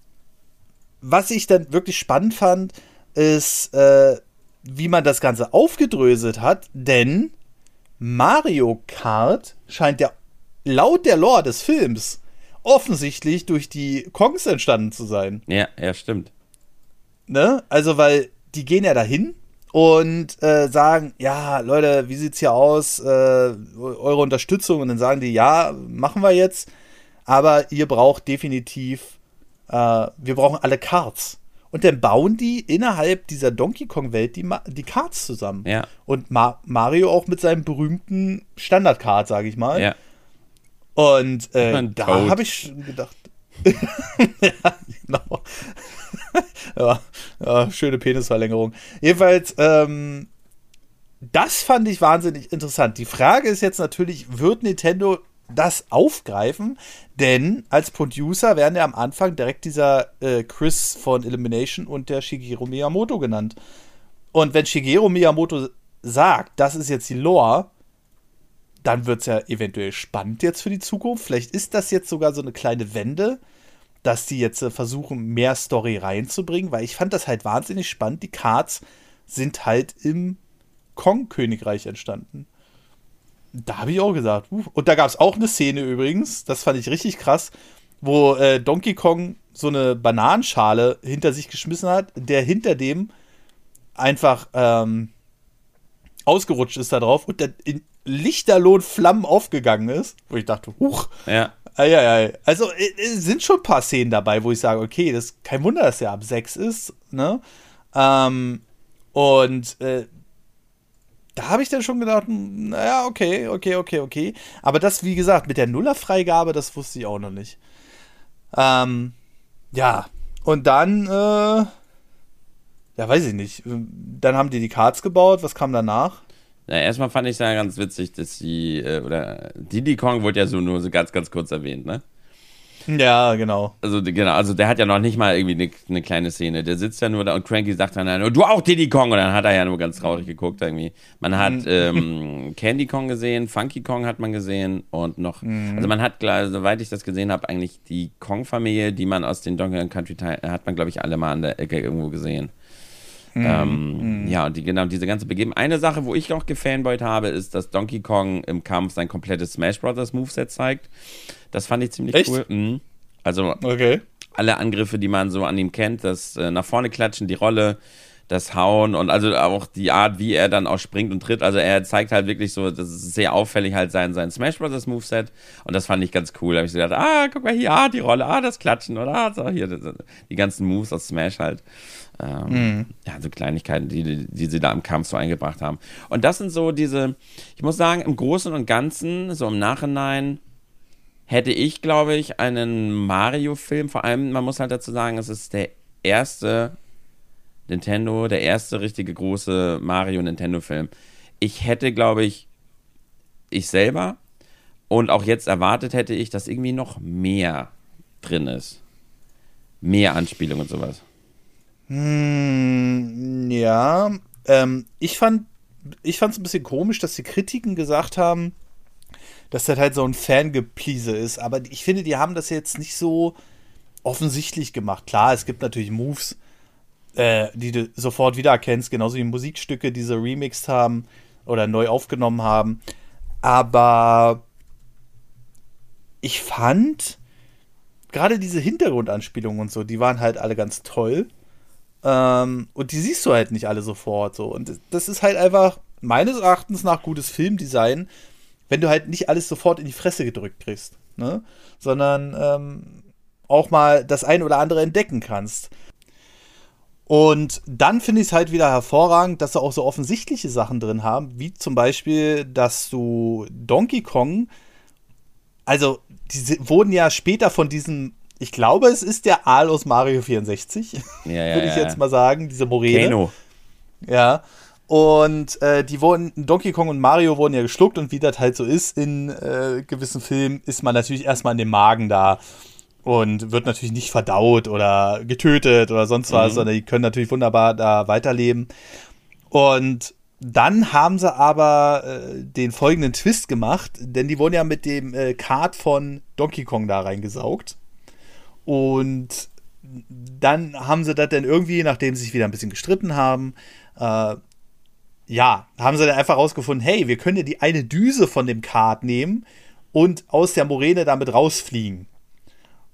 was ich dann wirklich spannend fand, ist, äh, wie man das Ganze aufgedröselt hat, denn Mario Kart scheint ja laut der Lore des Films offensichtlich durch die Kongs entstanden zu sein. Ja, ja, stimmt. Ne? Also, weil die gehen ja dahin und äh, sagen, ja, Leute, wie sieht's hier aus? Äh, eure Unterstützung. Und dann sagen die, ja, machen wir jetzt. Aber ihr braucht definitiv, äh, wir brauchen alle Cards. Und dann bauen die innerhalb dieser Donkey Kong-Welt die, die Cards zusammen. Ja. Und Ma Mario auch mit seinem berühmten Standard-Card, sage ich mal. Ja. Und äh, da habe ich gedacht. ja, genau. Ja, ja, schöne Penisverlängerung. Jedenfalls, ähm, das fand ich wahnsinnig interessant. Die Frage ist jetzt natürlich, wird Nintendo das aufgreifen? Denn als Producer werden ja am Anfang direkt dieser äh, Chris von Elimination und der Shigeru Miyamoto genannt. Und wenn Shigeru Miyamoto sagt, das ist jetzt die Lore, dann wird es ja eventuell spannend jetzt für die Zukunft. Vielleicht ist das jetzt sogar so eine kleine Wende, dass die jetzt äh, versuchen, mehr Story reinzubringen, weil ich fand das halt wahnsinnig spannend. Die Cards sind halt im Kong-Königreich entstanden. Da habe ich auch gesagt. Uh. Und da gab es auch eine Szene übrigens, das fand ich richtig krass, wo äh, Donkey Kong so eine Bananenschale hinter sich geschmissen hat, der hinter dem einfach ähm, ausgerutscht ist da drauf und der in, lichterloh Flammen aufgegangen ist, wo ich dachte, huch. Ja. Eieiei. Also es sind schon ein paar Szenen dabei, wo ich sage, okay, das ist kein Wunder, dass er ab 6 ist, ne? Ähm, und äh, da habe ich dann schon gedacht, naja, okay, okay, okay, okay. Aber das, wie gesagt, mit der Nullerfreigabe, das wusste ich auch noch nicht. Ähm, ja, und dann, äh, ja, weiß ich nicht. Dann haben die die Cards gebaut. Was kam danach? Na, erstmal fand ich es ja ganz witzig, dass die, äh, oder Diddy Kong wurde ja so nur so ganz, ganz kurz erwähnt, ne? Ja, genau. Also, genau, also der hat ja noch nicht mal irgendwie eine, eine kleine Szene. Der sitzt ja nur da und Cranky sagt dann, du auch Diddy Kong. Und dann hat er ja nur ganz traurig geguckt irgendwie. Man hat mhm. ähm, Candy Kong gesehen, Funky Kong hat man gesehen und noch, mhm. also man hat, soweit ich das gesehen habe, eigentlich die Kong-Familie, die man aus den Donkey Kong Country hat man, glaube ich, alle mal an der Ecke irgendwo gesehen. Mhm. Ähm, mhm. Ja, und die, genau diese ganze Begeben. Eine Sache, wo ich auch gefanboyt habe, ist, dass Donkey Kong im Kampf sein komplettes Smash Brothers Moveset zeigt. Das fand ich ziemlich Echt? cool. Mhm. Also okay. alle Angriffe, die man so an ihm kennt, das äh, nach vorne klatschen, die Rolle, das Hauen und also auch die Art, wie er dann auch springt und tritt. Also er zeigt halt wirklich so, das ist sehr auffällig halt sein, sein Smash Brothers Moveset und das fand ich ganz cool. Da habe ich so gedacht, ah, guck mal hier, ah, die Rolle, ah, das Klatschen oder ah, so hier, die ganzen Moves aus Smash halt. Ähm, mhm. Ja, so Kleinigkeiten, die, die sie da im Kampf so eingebracht haben. Und das sind so diese, ich muss sagen, im Großen und Ganzen, so im Nachhinein, hätte ich, glaube ich, einen Mario-Film, vor allem, man muss halt dazu sagen, es ist der erste Nintendo, der erste richtige große Mario-Nintendo-Film. Ich hätte, glaube ich, ich selber und auch jetzt erwartet hätte ich, dass irgendwie noch mehr drin ist. Mehr Anspielung und sowas. Hm, ja, ähm, ich fand ich es ein bisschen komisch, dass die Kritiken gesagt haben, dass das halt so ein Fangeplease ist. Aber ich finde, die haben das jetzt nicht so offensichtlich gemacht. Klar, es gibt natürlich Moves, äh, die du sofort wiedererkennst, genauso wie Musikstücke, die sie remixed haben oder neu aufgenommen haben. Aber ich fand gerade diese Hintergrundanspielungen und so, die waren halt alle ganz toll. Ähm, und die siehst du halt nicht alle sofort so. Und das ist halt einfach meines Erachtens nach gutes Filmdesign, wenn du halt nicht alles sofort in die Fresse gedrückt kriegst, ne? Sondern ähm, auch mal das ein oder andere entdecken kannst. Und dann finde ich es halt wieder hervorragend, dass sie auch so offensichtliche Sachen drin haben, wie zum Beispiel, dass du Donkey Kong, also die wurden ja später von diesem ich glaube, es ist der Aal aus Mario 64, ja, ja, würde ich jetzt mal sagen, diese Morene. Keno. Ja. Und äh, die wurden, Donkey Kong und Mario wurden ja geschluckt und wie das halt so ist in äh, gewissen Filmen, ist man natürlich erstmal in dem Magen da und wird natürlich nicht verdaut oder getötet oder sonst was, mhm. sondern die können natürlich wunderbar da weiterleben. Und dann haben sie aber äh, den folgenden Twist gemacht, denn die wurden ja mit dem äh, Card von Donkey Kong da reingesaugt. Und dann haben sie das dann irgendwie, nachdem sie sich wieder ein bisschen gestritten haben, äh, ja, haben sie dann einfach rausgefunden, hey, wir können ja die eine Düse von dem Card nehmen und aus der Moräne damit rausfliegen.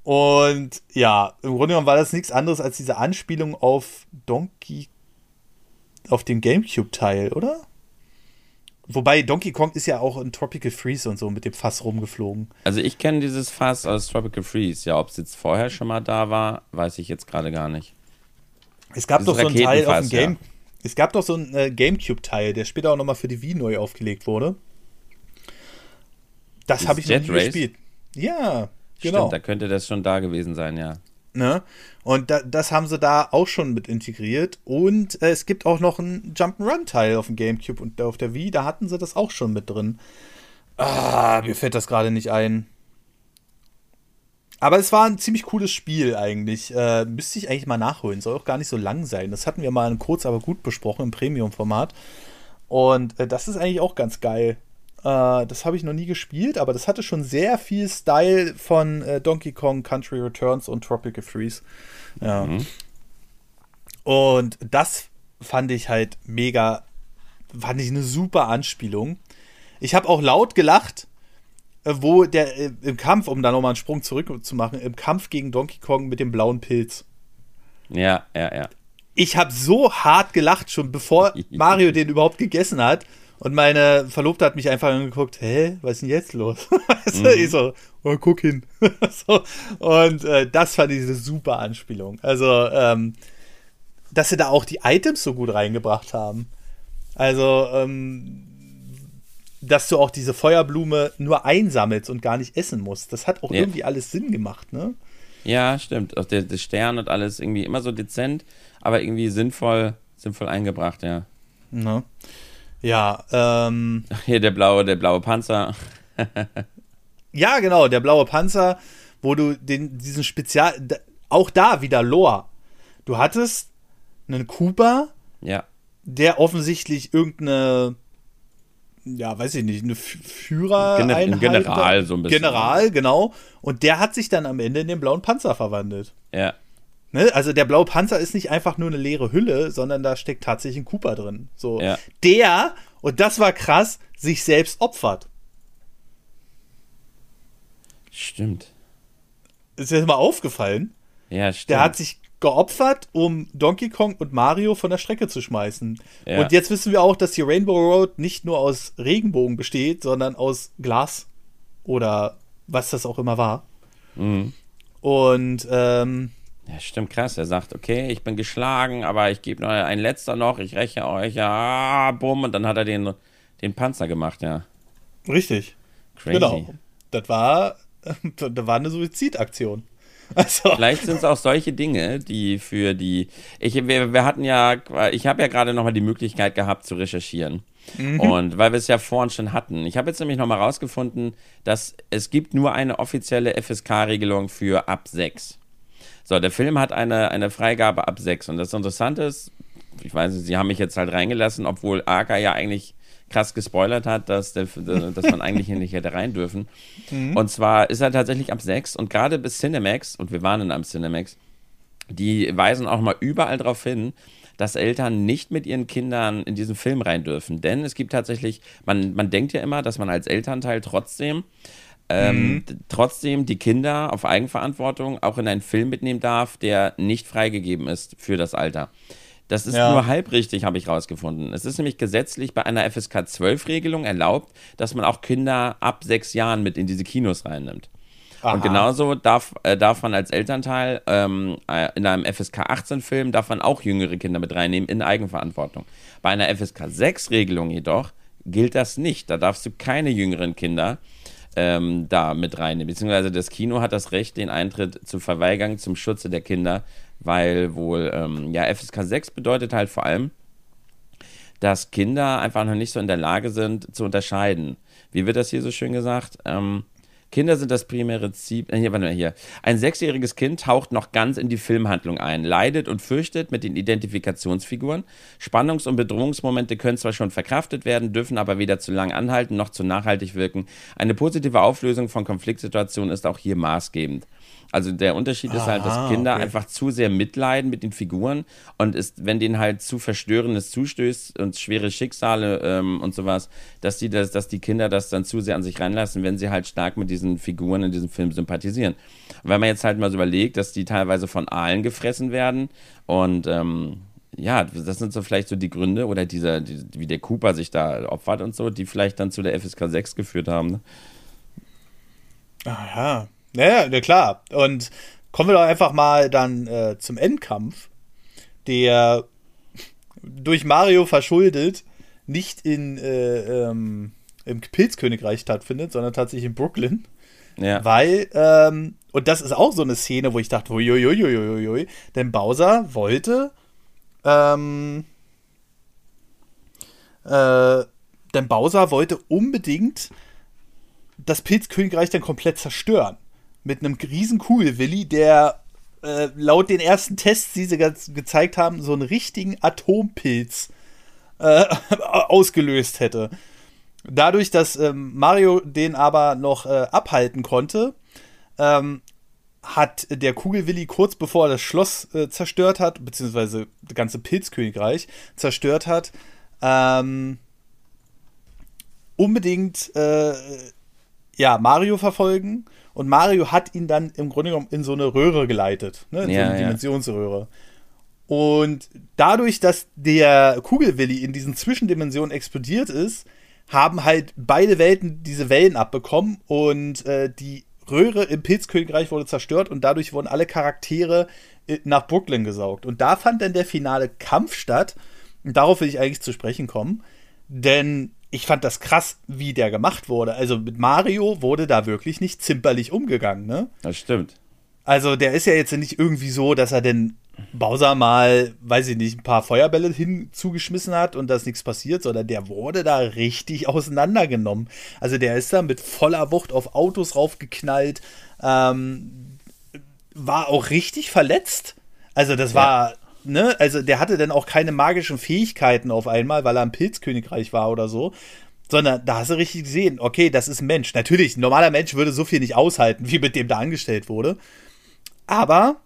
Und ja, im Grunde genommen war das nichts anderes als diese Anspielung auf Donkey auf dem Gamecube-Teil, oder? Wobei Donkey Kong ist ja auch in Tropical Freeze und so mit dem Fass rumgeflogen. Also ich kenne dieses Fass aus Tropical Freeze. Ja, ob es jetzt vorher schon mal da war, weiß ich jetzt gerade gar nicht. Es gab dieses doch so einen Teil auf dem Game. Ja. Es gab doch so einen äh, Gamecube-Teil, der später auch nochmal für die Wii neu aufgelegt wurde. Das habe ich noch nie Race? gespielt. Ja, genau. Stimmt, da könnte das schon da gewesen sein, ja. Ne? Und da, das haben sie da auch schon mit integriert. Und äh, es gibt auch noch einen Jump'n'Run-Teil auf dem Gamecube und auf der Wii, da hatten sie das auch schon mit drin. Ah, mir fällt das gerade nicht ein. Aber es war ein ziemlich cooles Spiel eigentlich. Äh, müsste ich eigentlich mal nachholen. Soll auch gar nicht so lang sein. Das hatten wir mal kurz, aber gut besprochen im Premium-Format. Und äh, das ist eigentlich auch ganz geil. Äh, das habe ich noch nie gespielt, aber das hatte schon sehr viel Style von äh, Donkey Kong Country Returns und Tropical Freeze. Ja. Mhm. Und das fand ich halt mega, fand ich eine super Anspielung. Ich habe auch laut gelacht, äh, wo der äh, im Kampf, um da nochmal einen Sprung zurück zu machen, im Kampf gegen Donkey Kong mit dem blauen Pilz. Ja, ja, ja. Ich habe so hart gelacht, schon bevor Mario den überhaupt gegessen hat. Und meine Verlobte hat mich einfach angeguckt, hä, was ist denn jetzt los? mhm. Ich so, oh, guck hin. so. Und äh, das fand ich eine super Anspielung. Also, ähm, dass sie da auch die Items so gut reingebracht haben. Also, ähm, dass du auch diese Feuerblume nur einsammelst und gar nicht essen musst. Das hat auch ja. irgendwie alles Sinn gemacht, ne? Ja, stimmt. Auch der, der Stern und alles irgendwie immer so dezent, aber irgendwie sinnvoll, sinnvoll eingebracht, ja. Ne? Ja, ähm. Hier der blaue, der blaue Panzer. ja, genau, der blaue Panzer, wo du den, diesen Spezial. Auch da wieder Lore. Du hattest einen Cooper, ja. der offensichtlich irgendeine, ja, weiß ich nicht, eine Führer. Gen General, so ein bisschen. General, genau. Und der hat sich dann am Ende in den blauen Panzer verwandelt. Ja. Ne? Also der blaue Panzer ist nicht einfach nur eine leere Hülle, sondern da steckt tatsächlich ein Cooper drin. So, ja. der, und das war krass, sich selbst opfert. Stimmt. Ist dir mal aufgefallen? Ja, stimmt. Der hat sich geopfert, um Donkey Kong und Mario von der Strecke zu schmeißen. Ja. Und jetzt wissen wir auch, dass die Rainbow Road nicht nur aus Regenbogen besteht, sondern aus Glas oder was das auch immer war. Mhm. Und ähm, ja, stimmt krass. Er sagt, okay, ich bin geschlagen, aber ich gebe noch ein letzter noch, ich räche euch, ja, bumm, und dann hat er den, den Panzer gemacht, ja. Richtig. Crazy. Genau. Das war, das war eine Suizidaktion. Also. Vielleicht sind es auch solche Dinge, die für die. Ich, wir, wir hatten ja, ich habe ja gerade nochmal die Möglichkeit gehabt zu recherchieren. Mhm. Und weil wir es ja vorhin schon hatten. Ich habe jetzt nämlich nochmal rausgefunden, dass es gibt nur eine offizielle FSK-Regelung für ab 6. So, der Film hat eine, eine Freigabe ab 6. Und das Interessante ist, ich weiß nicht, sie haben mich jetzt halt reingelassen, obwohl Aka ja eigentlich krass gespoilert hat, dass, der, dass man eigentlich hier nicht hätte rein dürfen. Mhm. Und zwar ist er tatsächlich ab 6 und gerade bis Cinemax, und wir waren in einem Cinemax, die weisen auch mal überall darauf hin, dass Eltern nicht mit ihren Kindern in diesen Film rein dürfen. Denn es gibt tatsächlich, man, man denkt ja immer, dass man als Elternteil trotzdem ähm, mhm. trotzdem die Kinder auf Eigenverantwortung auch in einen Film mitnehmen darf, der nicht freigegeben ist für das Alter. Das ist ja. nur halb richtig, habe ich rausgefunden. Es ist nämlich gesetzlich bei einer FSK 12-Regelung erlaubt, dass man auch Kinder ab sechs Jahren mit in diese Kinos reinnimmt. Aha. Und genauso darf, äh, darf man als Elternteil ähm, äh, in einem FSK 18-Film darf man auch jüngere Kinder mit reinnehmen in Eigenverantwortung. Bei einer FSK 6-Regelung jedoch gilt das nicht. Da darfst du keine jüngeren Kinder ähm, da mit reinnehmen. Beziehungsweise das Kino hat das Recht, den Eintritt zu verweigern zum Schutze der Kinder, weil wohl, ähm, ja, FSK 6 bedeutet halt vor allem, dass Kinder einfach noch nicht so in der Lage sind zu unterscheiden. Wie wird das hier so schön gesagt? Ähm, Kinder sind das primäre Ziel. Äh, hier, warte mal hier. Ein sechsjähriges Kind taucht noch ganz in die Filmhandlung ein, leidet und fürchtet mit den Identifikationsfiguren. Spannungs- und Bedrohungsmomente können zwar schon verkraftet werden, dürfen aber weder zu lang anhalten noch zu nachhaltig wirken. Eine positive Auflösung von Konfliktsituationen ist auch hier maßgebend. Also der Unterschied ist halt, dass Kinder okay. einfach zu sehr mitleiden mit den Figuren und ist, wenn denen halt zu Verstörendes zustößt und schwere Schicksale ähm, und sowas, dass die das, dass die Kinder das dann zu sehr an sich reinlassen, wenn sie halt stark mit diesen Figuren in diesem Film sympathisieren. Weil man jetzt halt mal so überlegt, dass die teilweise von Aalen gefressen werden und ähm, ja, das sind so vielleicht so die Gründe oder dieser, die, wie der Cooper sich da opfert und so, die vielleicht dann zu der FSK 6 geführt haben. Ne? Ah ja, ja, ja, klar. Und kommen wir doch einfach mal dann äh, zum Endkampf, der durch Mario verschuldet nicht in äh, ähm, im Pilzkönigreich stattfindet, sondern tatsächlich in Brooklyn. Ja. Weil, ähm, und das ist auch so eine Szene, wo ich dachte, uiuiuiuiui, denn Bowser wollte, ähm, äh, denn Bowser wollte unbedingt das Pilzkönigreich dann komplett zerstören mit einem riesen Kugelwilli, der äh, laut den ersten Tests, die sie ge gezeigt haben, so einen richtigen Atompilz äh, ausgelöst hätte. Dadurch, dass ähm, Mario den aber noch äh, abhalten konnte, ähm, hat der Kugelwilli kurz bevor er das Schloss äh, zerstört hat, beziehungsweise das ganze Pilzkönigreich zerstört hat, ähm, unbedingt äh, ja, Mario verfolgen und Mario hat ihn dann im Grunde genommen in so eine Röhre geleitet, ne? in ja, so eine ja. Dimensionsröhre. Und dadurch, dass der Kugelwilli in diesen Zwischendimensionen explodiert ist, haben halt beide Welten diese Wellen abbekommen und äh, die Röhre im Pilzkönigreich wurde zerstört und dadurch wurden alle Charaktere äh, nach Brooklyn gesaugt. Und da fand dann der finale Kampf statt. Und darauf will ich eigentlich zu sprechen kommen. Denn ich fand das krass, wie der gemacht wurde. Also mit Mario wurde da wirklich nicht zimperlich umgegangen, ne? Das stimmt. Also der ist ja jetzt nicht irgendwie so, dass er den Bowser mal, weiß ich nicht, ein paar Feuerbälle hinzugeschmissen hat und dass nichts passiert, sondern der wurde da richtig auseinandergenommen. Also der ist da mit voller Wucht auf Autos raufgeknallt, ähm, war auch richtig verletzt. Also das ja. war ne, also der hatte dann auch keine magischen Fähigkeiten auf einmal, weil er im Pilzkönigreich war oder so. Sondern da hast du richtig gesehen, okay, das ist ein Mensch. Natürlich, ein normaler Mensch würde so viel nicht aushalten, wie mit dem da angestellt wurde. Aber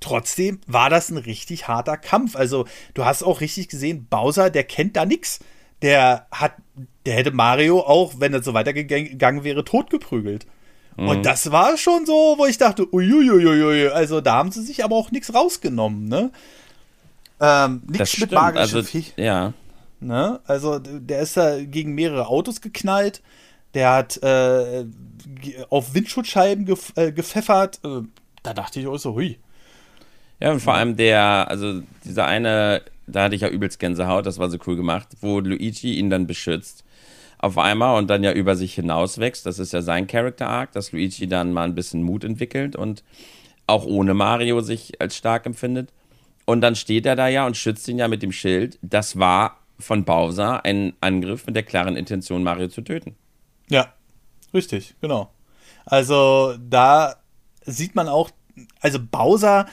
trotzdem war das ein richtig harter Kampf. Also, du hast auch richtig gesehen, Bowser, der kennt da nichts. Der hat, der hätte Mario auch, wenn es so weitergegangen wäre, totgeprügelt. Mhm. Und das war schon so, wo ich dachte, uiuiuiui, also da haben sie sich aber auch nichts rausgenommen, ne? Ähm, nichts mit magischen also, Ja. Ne? Also der ist da gegen mehrere Autos geknallt. Der hat äh, auf Windschutzscheiben gef äh, gepfeffert. Äh, da dachte ich auch so, hui. Ja, und vor allem der, also dieser eine, da hatte ich ja übelst Gänsehaut, das war so cool gemacht, wo Luigi ihn dann beschützt auf einmal und dann ja über sich hinaus wächst. Das ist ja sein Character Arc, dass Luigi dann mal ein bisschen Mut entwickelt und auch ohne Mario sich als stark empfindet. Und dann steht er da ja und schützt ihn ja mit dem Schild. Das war von Bowser ein Angriff mit der klaren Intention, Mario zu töten. Ja, richtig, genau. Also da sieht man auch, also Bowser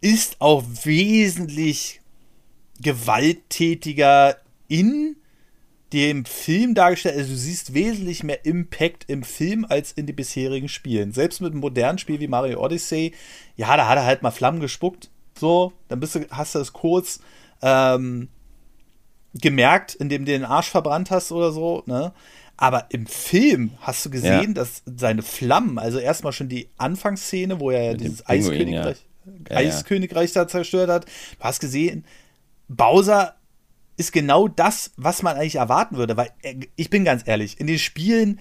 ist auch wesentlich gewalttätiger in dem Film dargestellt, also du siehst wesentlich mehr Impact im Film als in den bisherigen Spielen. Selbst mit einem modernen Spiel wie Mario Odyssey, ja, da hat er halt mal Flammen gespuckt, so, dann bist du, hast du es kurz ähm, gemerkt, indem du den Arsch verbrannt hast oder so, ne? Aber im Film hast du gesehen, ja. dass seine Flammen, also erstmal schon die Anfangsszene, wo er ja dieses Eiskönigreich, ja. Eiskönigreich da zerstört hat, du hast gesehen, Bowser ist genau das, was man eigentlich erwarten würde. Weil äh, ich bin ganz ehrlich, in den Spielen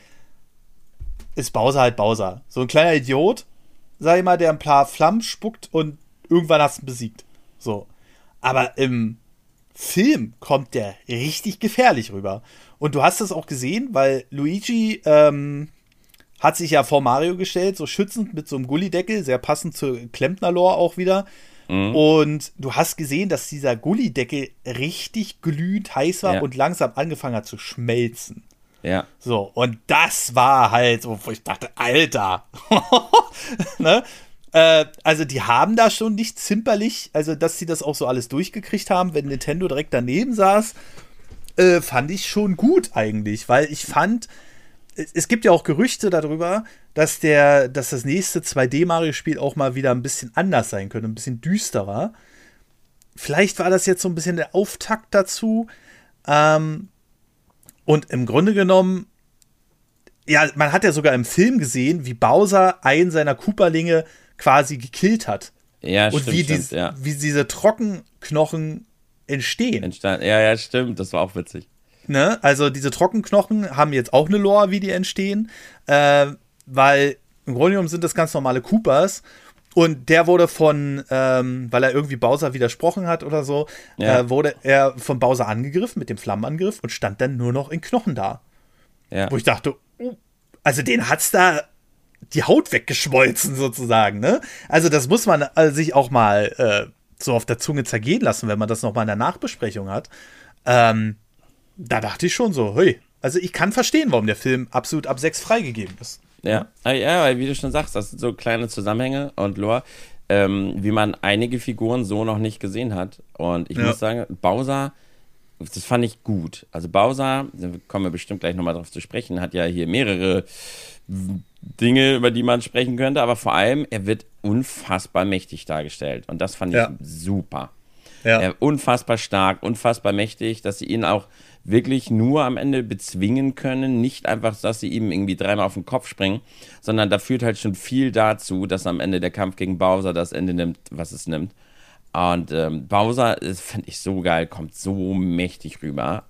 ist Bowser halt Bowser. So ein kleiner Idiot, sag ich mal, der ein paar Flammen spuckt und irgendwann hast du ihn besiegt. So. Aber im Film kommt der richtig gefährlich rüber. Und du hast das auch gesehen, weil Luigi ähm, hat sich ja vor Mario gestellt, so schützend mit so einem Gullideckel, sehr passend zur Klempner-Lore auch wieder. Mhm. Und du hast gesehen, dass dieser Gullideckel richtig glühend heiß war ja. und langsam angefangen hat zu schmelzen. Ja. So, und das war halt so, wo ich dachte, Alter. ne? äh, also, die haben da schon nicht zimperlich, also, dass sie das auch so alles durchgekriegt haben, wenn Nintendo direkt daneben saß, äh, fand ich schon gut eigentlich, weil ich fand, es gibt ja auch Gerüchte darüber, dass der, dass das nächste 2D-Mario-Spiel auch mal wieder ein bisschen anders sein könnte, ein bisschen düsterer. Vielleicht war das jetzt so ein bisschen der Auftakt dazu. Ähm, und im Grunde genommen, ja, man hat ja sogar im Film gesehen, wie Bowser einen seiner Cooperlinge quasi gekillt hat. Ja, und stimmt, wie, stimmt, dies, ja. wie diese Trockenknochen entstehen. Entstand, ja, ja, stimmt, das war auch witzig. Ne? Also diese Trockenknochen haben jetzt auch eine Lore, wie die entstehen, äh, weil im Grunde genommen sind das ganz normale Coopers. Und der wurde von, ähm, weil er irgendwie Bowser widersprochen hat oder so, Ja. äh, wurde er von Bowser angegriffen mit dem Flammenangriff und stand dann nur noch in Knochen da. Ja. Wo ich dachte, oh, also den hat's da die Haut weggeschmolzen sozusagen, ne? Also das muss man äh, sich auch mal äh, so auf der Zunge zergehen lassen, wenn man das noch mal in der Nachbesprechung hat. Ähm, da dachte ich schon so, hey, also ich kann verstehen, warum der Film absolut ab 6 freigegeben ist. Ja, Ah, ja, weil wie du schon sagst, das sind so kleine Zusammenhänge und Lore, ähm, wie man einige Figuren so noch nicht gesehen hat. Und ich Ja. muss sagen, Bowser, das fand ich gut. Also Bowser, da kommen wir bestimmt gleich nochmal drauf zu sprechen, hat ja hier mehrere Dinge, über die man sprechen könnte, aber vor allem, er wird unfassbar mächtig dargestellt. Und das fand ich Ja. super. Ja. Unfassbar stark, unfassbar mächtig, dass sie ihn auch wirklich nur am Ende bezwingen können. Nicht einfach, dass sie ihm irgendwie dreimal auf den Kopf springen, sondern da führt halt schon viel dazu, dass am Ende der Kampf gegen Bowser das Ende nimmt, was es nimmt. Und ähm, Bowser, das finde ich so geil, kommt so mächtig rüber.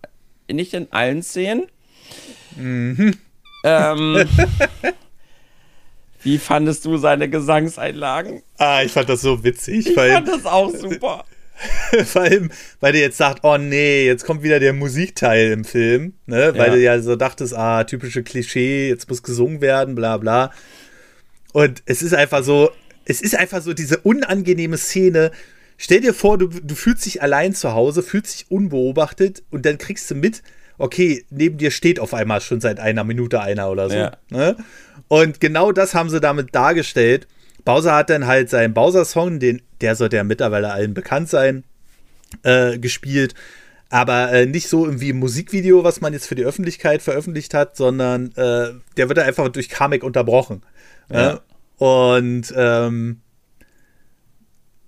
Nicht in allen Szenen. Ähm, wie fandest du seine Gesangseinlagen? Ah, ich fand das so witzig, Ich fand das auch super. vor allem, weil du jetzt sagt, oh nee, jetzt kommt wieder der Musikteil im Film, ne? Weil Ja. du ja so dachtest, ah, typische Klischee, jetzt muss gesungen werden, bla bla. Und es ist einfach so, es ist einfach so diese unangenehme Szene. Stell dir vor, du, du fühlst dich allein zu Hause, fühlst dich unbeobachtet und dann kriegst du mit, okay, neben dir steht auf einmal schon seit einer Minute einer oder so. Ja. Ne? Und genau das haben sie damit dargestellt. Bowser hat dann halt seinen Bowser-Song, den, der sollte ja mittlerweile allen bekannt sein, äh, gespielt. Aber äh, nicht so irgendwie im Musikvideo, was man jetzt für die Öffentlichkeit veröffentlicht hat, sondern äh, der wird einfach durch Kamek unterbrochen. Ja. Ja. Und ähm,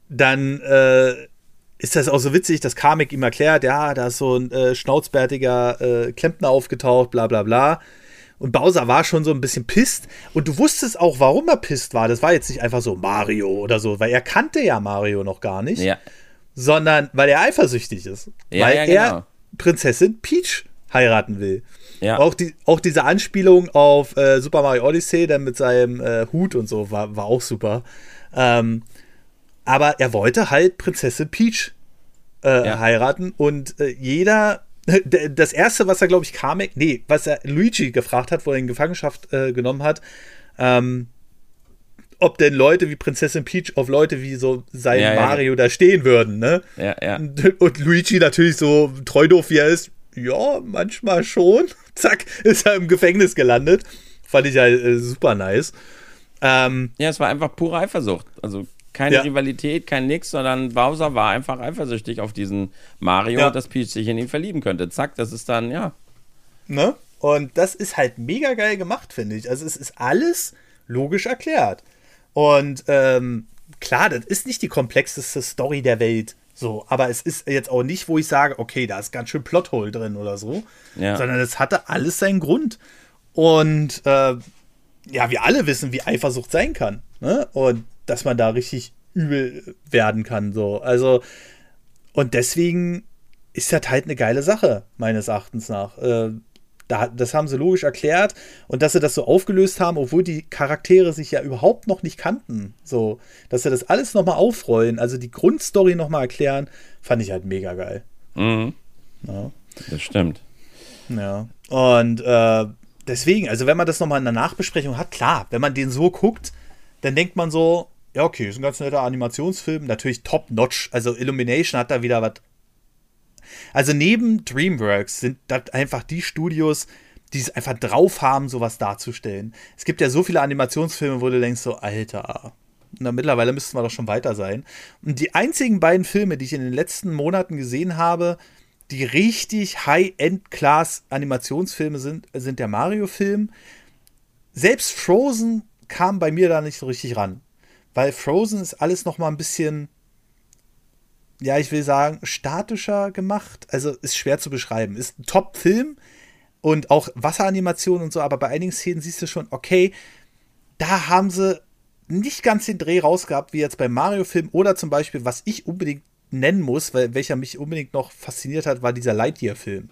dann äh, ist das auch so witzig, dass Kamek ihm erklärt, ja, da ist so ein äh, schnauzbärtiger äh, Klempner aufgetaucht, bla bla bla. Und Bowser war schon so ein bisschen pisst. Und du wusstest auch, warum er pisst war. Das war jetzt nicht einfach so Mario oder so, weil er kannte ja Mario noch gar nicht, Ja, sondern weil er eifersüchtig ist. Ja, weil ja, er genau. Prinzessin Peach heiraten will. ja. Auch, die, auch diese Anspielung auf äh, Super Mario Odyssey, dann mit seinem äh, Hut und so, war, war auch super. Ähm, aber er wollte halt Prinzessin Peach äh, Ja. heiraten und äh, jeder, das erste, was er, glaube ich, Kamek, nee, was er Luigi gefragt hat, wo er ihn in Gefangenschaft äh, genommen hat, ähm, ob denn Leute wie Prinzessin Peach auf Leute wie so sein Ja, ja. Mario da stehen würden, ne? ja, ja. Und Luigi natürlich so treu doof wie er ist, ja, manchmal schon. Zack, ist er im Gefängnis gelandet. Fand ich halt äh, super nice. Ähm, Ja, es war einfach pure Eifersucht. Also keine Ja. Rivalität, kein Nix, sondern Bowser war einfach eifersüchtig auf diesen Mario, Ja. dass Peach sich in ihn verlieben könnte. Zack, das ist dann, ja. ne? Und das ist halt mega geil gemacht, finde ich. Also es ist alles logisch erklärt. Und ähm, klar, das ist nicht die komplexeste Story der Welt. So, aber es ist jetzt auch nicht, wo ich sage, okay, da ist ganz schön Plothole drin oder so. Ja. Sondern es hatte alles seinen Grund. Und äh, ja, wir alle wissen, wie Eifersucht sein kann. Ne? Und dass man da richtig übel werden kann. So. Also, und deswegen ist das halt eine geile Sache, meines Erachtens nach. Äh, da, das haben sie logisch erklärt und dass sie das so aufgelöst haben, obwohl die Charaktere sich ja überhaupt noch nicht kannten. So, dass sie das alles nochmal aufrollen, also die Grundstory nochmal erklären, fand ich halt mega geil. Mhm. Ja. Das stimmt. Ja. Und äh, deswegen, also wenn man das nochmal in der Nachbesprechung hat, klar, wenn man den so guckt, dann denkt man so, ja, okay, ist ein ganz netter Animationsfilm, natürlich top-notch. Also Illumination hat da wieder was. Also neben DreamWorks sind das einfach die Studios, die es einfach drauf haben, sowas darzustellen. Es gibt ja so viele Animationsfilme, wo du denkst, so, Alter, na, mittlerweile müssten wir doch schon weiter sein. Und die einzigen beiden Filme, die ich in den letzten Monaten gesehen habe, die richtig High-End-Class-Animationsfilme sind, sind der Mario-Film. Selbst Frozen kam bei mir da nicht so richtig ran. Weil Frozen ist alles noch mal ein bisschen, ja, ich will sagen, statischer gemacht. Also ist schwer zu beschreiben. Ist ein Top-Film und auch Wasseranimation und so, aber bei einigen Szenen siehst du schon, okay, da haben sie nicht ganz den Dreh rausgehabt, wie jetzt beim Mario-Film oder zum Beispiel, was ich unbedingt nennen muss, weil welcher mich unbedingt noch fasziniert hat, war dieser Lightyear-Film.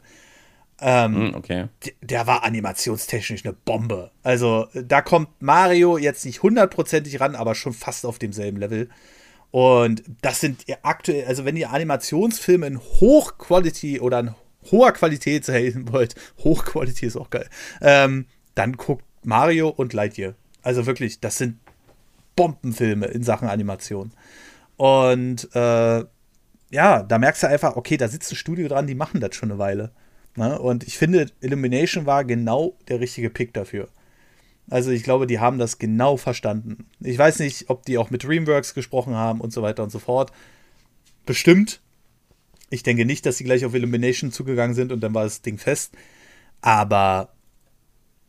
Ähm, hm, okay. Der war animationstechnisch eine Bombe. Also da kommt Mario jetzt nicht hundertprozentig ran, aber schon fast auf demselben Level. Und das sind aktuell, also wenn ihr Animationsfilme in Hochquality oder in hoher Qualität sehen wollt, Hochqualität ist auch geil, ähm, dann guckt Mario und Lightyear. Also wirklich, das sind Bombenfilme in Sachen Animation. Und äh, ja, da merkst du einfach, okay, da sitzt ein Studio dran, die machen das schon eine Weile. Ne? Und ich finde, Illumination war genau der richtige Pick dafür. Also ich glaube, die haben das genau verstanden. Ich weiß nicht, ob die auch mit Dreamworks gesprochen haben und so weiter und so fort. Bestimmt. Ich denke nicht, dass sie gleich auf Illumination zugegangen sind und dann war das Ding fest. Aber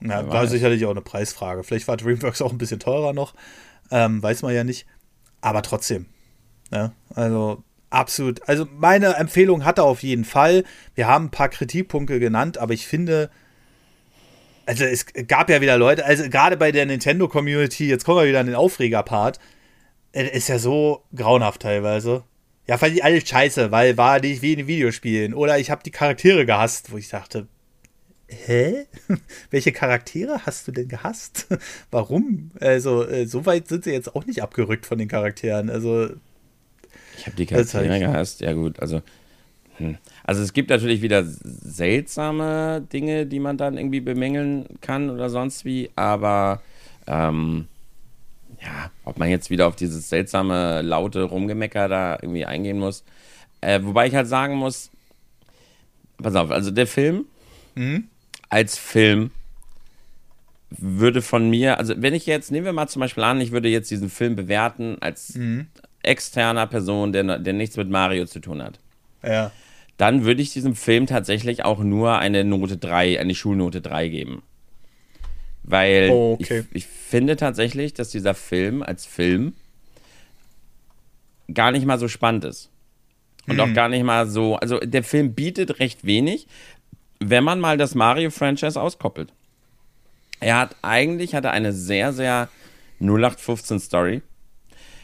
ja, war sicherlich auch eine Preisfrage. Vielleicht war Dreamworks auch ein bisschen teurer noch. Ähm, weiß man ja nicht. Aber trotzdem. Ja, also absolut. Also meine Empfehlung hatte auf jeden Fall. Wir haben ein paar Kritikpunkte genannt, aber ich finde, also es gab ja wieder Leute, also gerade bei der Nintendo-Community, jetzt kommen wir wieder an den Aufreger-Part, ist ja so grauenhaft teilweise. Ja, fand ich alles scheiße, weil war nicht wie in Videospielen. Oder ich habe die Charaktere gehasst, wo ich dachte, hä? Welche Charaktere hast du denn gehasst? Warum? Also, äh, so weit sind sie jetzt auch nicht abgerückt von den Charakteren. Also, ich habe die Charaktere gehasst. Ja, gut, also. Hm. Also es gibt natürlich wieder seltsame Dinge, die man dann irgendwie bemängeln kann oder sonst wie, aber ähm, ja, ob man jetzt wieder auf dieses seltsame, laute Rumgemecker da irgendwie eingehen muss. Äh, wobei ich halt sagen muss, pass auf, also der Film mhm. als Film würde von mir, also wenn ich jetzt, nehmen wir mal zum Beispiel an, ich würde jetzt diesen Film bewerten als mhm externer Person, der, der nichts mit Mario zu tun hat. Ja. Dann würde ich diesem Film tatsächlich auch nur eine Note 3, eine Schulnote 3 geben. Weil oh, okay. ich, ich finde tatsächlich, dass dieser Film als Film gar nicht mal so spannend ist. Und mhm. auch gar nicht mal so. Also der Film bietet recht wenig, wenn man mal das Mario-Franchise auskoppelt. Er hat eigentlich hatte eine sehr, sehr 0815 Story.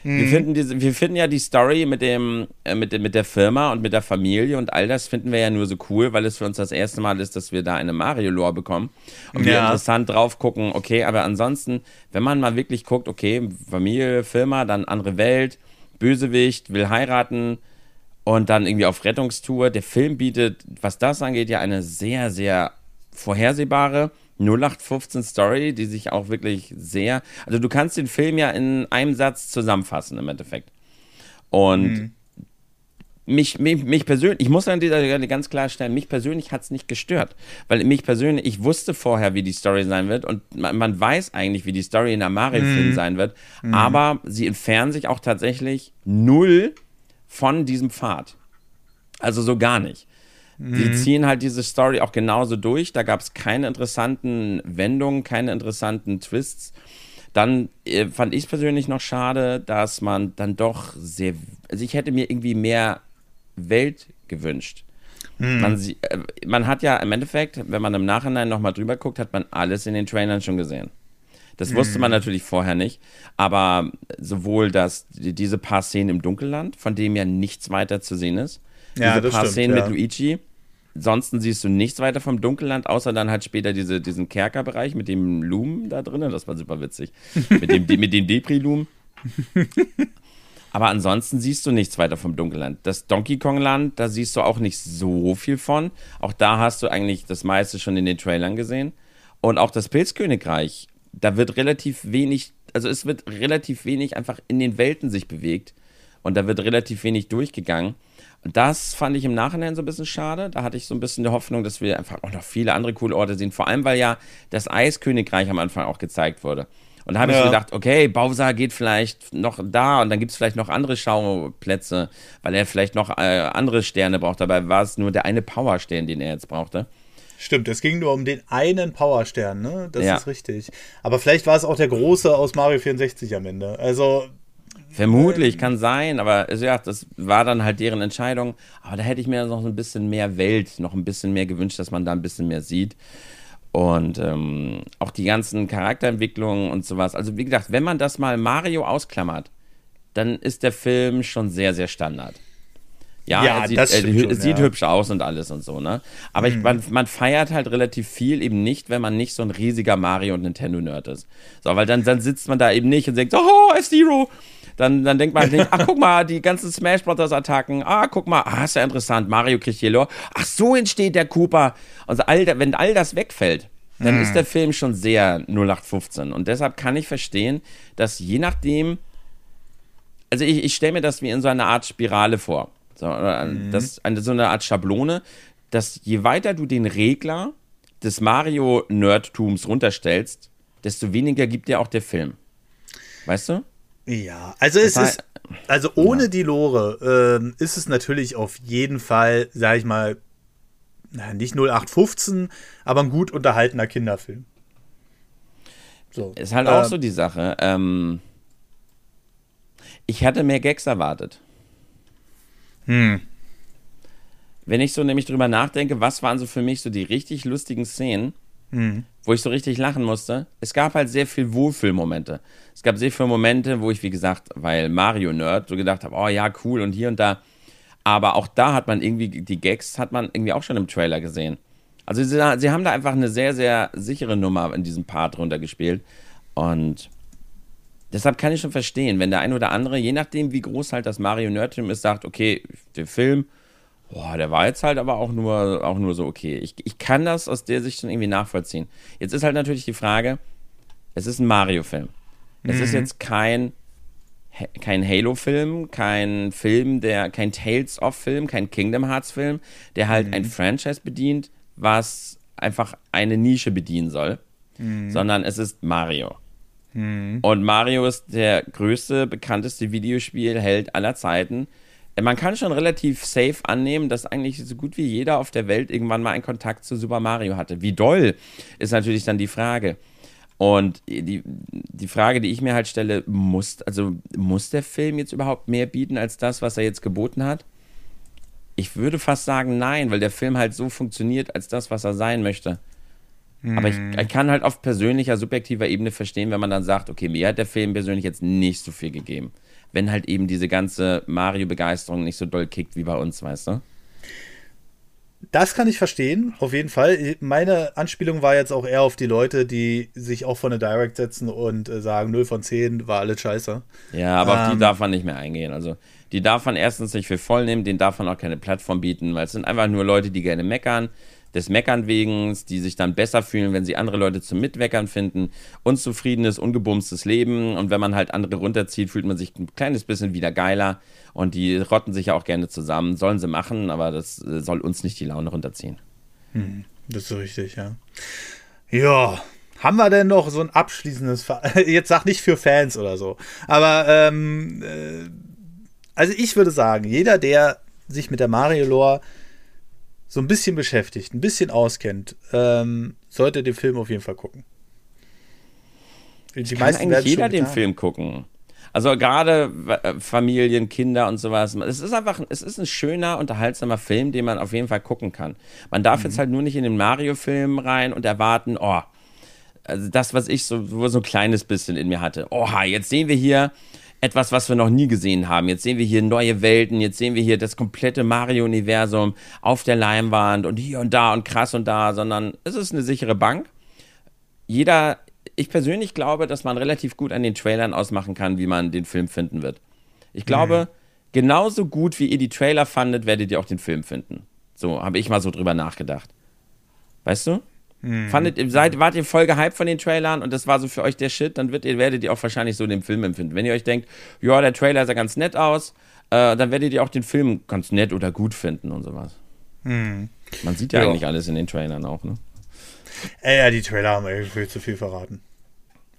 Wir, mhm. finden diese, wir finden ja die Story mit, dem, äh, mit, mit der Firma und mit der Familie und all das finden wir ja nur so cool, weil es für uns das erste Mal ist, dass wir da eine Mario-Lore bekommen und ja. wir interessant drauf gucken, okay, aber ansonsten, wenn man mal wirklich guckt, okay, Familie, Firma, dann andere Welt, Bösewicht, will heiraten und dann irgendwie auf Rettungstour. Der Film bietet, was das angeht, ja eine sehr, sehr vorhersehbare 0815 Story, die sich auch wirklich sehr. Also du kannst den Film ja in einem Satz zusammenfassen im Endeffekt. Und mhm. mich, mich, mich persönlich, ich muss an dieser Stelle ganz klar stellen, mich persönlich hat es nicht gestört. Weil mich persönlich, ich wusste vorher, wie die Story sein wird und man, man weiß eigentlich, wie die Story in einem Mario-Film mhm. sein wird. Mhm. Aber sie entfernen sich auch tatsächlich null von diesem Pfad. Also so gar nicht. Mhm. Die ziehen halt diese Story auch genauso durch. Da gab es keine interessanten Wendungen, keine interessanten Twists. Dann äh, fand ich es persönlich noch schade, dass man dann doch sehr. Also ich hätte mir irgendwie mehr Welt gewünscht. Mhm. Man, äh, man, hat ja im Endeffekt, wenn man im Nachhinein nochmal drüber guckt, hat man alles in den Trailern schon gesehen. Das mhm. wusste man natürlich vorher nicht. Aber sowohl dass diese paar Szenen im Dunkelland, von dem ja nichts weiter zu sehen ist, ja, diese paar stimmt, Szenen ja. mit Luigi. Ansonsten siehst du nichts weiter vom Dunkelland, außer dann halt später diese, diesen Kerkerbereich mit dem Loom da drinnen. Das war super witzig. mit dem, mit dem Depri-Loom. Aber ansonsten siehst du nichts weiter vom Dunkelland. Das Donkey Kong Land, da siehst du auch nicht so viel von. Auch da hast du eigentlich das meiste schon in den Trailern gesehen. Und auch das Pilzkönigreich, da wird relativ wenig, also es wird relativ wenig einfach in den Welten sich bewegt. Und da wird relativ wenig durchgegangen. Das fand ich im Nachhinein so ein bisschen schade. Da hatte ich so ein bisschen die Hoffnung, dass wir einfach auch noch viele andere coole Orte sehen. Vor allem, weil ja das Eiskönigreich am Anfang auch gezeigt wurde. Und da habe ja. ich gedacht, okay, Bowser geht vielleicht noch da und dann gibt es vielleicht noch andere Schauplätze, weil er vielleicht noch äh, andere Sterne braucht. Dabei war es nur der eine Powerstern, den er jetzt brauchte. Stimmt, es ging nur um den einen Powerstern, ne? Das ja. ist richtig. Aber vielleicht war es auch der große aus Mario 64 am Ende. Also. Vermutlich, ähm, kann sein, aber also ja, das war dann halt deren Entscheidung. Aber da hätte ich mir noch ein bisschen mehr Welt, noch ein bisschen mehr gewünscht, dass man da ein bisschen mehr sieht. Und ähm, auch die ganzen Charakterentwicklungen und sowas. Also, wie gesagt, wenn man das mal Mario ausklammert, dann ist der Film schon sehr, sehr Standard. Ja, ja er sieht, das er, schon, sieht ja. hübsch aus und alles und so, ne? Aber mhm. ich, man, man, feiert halt relativ viel eben nicht, wenn man nicht so ein riesiger Mario- und Nintendo-Nerd ist. So, weil dann, dann sitzt man da eben nicht und denkt, so, oh, F-Zero! Dann, dann denkt man, halt ach, guck mal, die ganzen Smash Brothers Attacken. Ah, guck mal, ah, ist ja interessant. Mario kriegt hier Lore. Ach, so entsteht der Cooper. Also, all, wenn all das wegfällt, dann mhm. ist der Film schon sehr 0815. Und deshalb kann ich verstehen, dass je nachdem, also ich, ich stelle mir das wie in so einer Art Spirale vor. So, mhm. das, eine, so eine Art Schablone, dass je weiter du den Regler des Mario-Nerdtums runterstellst, desto weniger gibt dir auch der Film. Weißt du? Ja, also es ist, also ohne ja. die Lore ähm, ist es natürlich auf jeden Fall, sag ich mal, nicht 0815, aber ein gut unterhaltener Kinderfilm. So. Ist halt auch ähm, so die Sache. Ähm, ich hatte mehr Gags erwartet. Hm. Wenn ich so nämlich drüber nachdenke, was waren so für mich so die richtig lustigen Szenen, hm. wo ich so richtig lachen musste, es gab halt sehr viel Wohlfühlmomente. Es gab sehr viele Momente, wo ich, wie gesagt, weil Mario-Nerd, so gedacht habe, oh ja, cool und hier und da. Aber auch da hat man irgendwie, die Gags hat man irgendwie auch schon im Trailer gesehen. Also sie, sie haben da einfach eine sehr, sehr sichere Nummer in diesem Part runtergespielt. Und Deshalb kann ich schon verstehen, wenn der ein oder andere, je nachdem, wie groß halt das Mario Nerd-Team ist, sagt, okay, der Film, boah, der war jetzt halt aber auch nur, auch nur so okay. Ich, ich kann das aus der Sicht schon irgendwie nachvollziehen. Jetzt ist halt natürlich die Frage, es ist ein Mario-Film. Es mhm. ist jetzt kein, kein Halo-Film, kein Film, der, kein Tales of-Film, kein Kingdom Hearts-Film, der halt mhm. ein Franchise bedient, was einfach eine Nische bedienen soll, mhm. sondern es ist Mario. Mhm. Und Mario ist der größte, bekannteste Videospielheld aller Zeiten. Man kann schon relativ safe annehmen, dass eigentlich so gut wie jeder auf der Welt irgendwann mal einen Kontakt zu Super Mario hatte. Wie doll ist natürlich dann die Frage. Und die, die Frage, die ich mir halt stelle, muss, also muss der Film jetzt überhaupt mehr bieten als das, was er jetzt geboten hat? Ich würde fast sagen, nein, weil der Film halt so funktioniert als das, was er sein möchte. Aber ich, ich, kann halt auf persönlicher, subjektiver Ebene verstehen, wenn man dann sagt, okay, mir hat der Film persönlich jetzt nicht so viel gegeben. Wenn halt eben diese ganze Mario-Begeisterung nicht so doll kickt wie bei uns, weißt du? Das kann ich verstehen, auf jeden Fall. Meine Anspielung war jetzt auch eher auf die Leute, die sich auch von der Direct setzen und äh, sagen, 0 von 10 war alles scheiße. Ja, aber ähm, auf die ähm, darf man nicht mehr eingehen. Also, die darf man erstens nicht für voll nehmen, denen darf man auch keine Plattform bieten, weil es sind einfach nur Leute, die gerne meckern des Meckern wegen, die sich dann besser fühlen, wenn sie andere Leute zum Mitweckern finden. Unzufriedenes, ungebumstes Leben. Und wenn man halt andere runterzieht, fühlt man sich ein kleines bisschen wieder geiler. Und die rotten sich ja auch gerne zusammen. Sollen sie machen, aber das äh, soll uns nicht die Laune runterziehen. Hm, das ist so richtig, ja. Ja, haben wir denn noch so ein abschließendes, jetzt sag nicht für Fans oder so, aber ähm, äh, also ich würde sagen, jeder, der sich mit der Mario-Lore so ein bisschen beschäftigt, ein bisschen auskennt, ähm, sollte den Film auf jeden Fall gucken. Die kann meisten eigentlich jeder den Film gucken. Also gerade äh, Familien, Kinder und sowas. Es ist einfach, es ist ein schöner, unterhaltsamer Film, den man auf jeden Fall gucken kann. Man darf mhm. jetzt halt nur nicht in den Mario-Film rein und erwarten, oh, also das, was ich so, so ein kleines bisschen in mir hatte. Oha, jetzt sehen wir hier etwas, was wir noch nie gesehen haben. Jetzt sehen wir hier neue Welten, jetzt sehen wir hier das komplette Mario-Universum auf der Leinwand und hier und da und krass und da, sondern es ist eine sichere Bank. Jeder, ich persönlich glaube, dass man relativ gut an den Trailern ausmachen kann, wie man den Film finden wird. Ich glaube, mhm. genauso gut wie ihr die Trailer fandet, werdet ihr auch den Film finden. So habe ich mal so drüber nachgedacht. Weißt du? Mhm. Fandet, seid, wart ihr voll gehypt von den Trailern und das war so für euch der Shit, dann wird ihr, werdet ihr auch wahrscheinlich so den Film empfinden. Wenn ihr euch denkt, ja, der Trailer sah ganz nett aus, äh, dann werdet ihr auch den Film ganz nett oder gut finden und sowas. Hm. Man sieht ja, ja, eigentlich alles in den Trailern auch, ne? Äh, ja, die Trailer haben irgendwie zu viel verraten.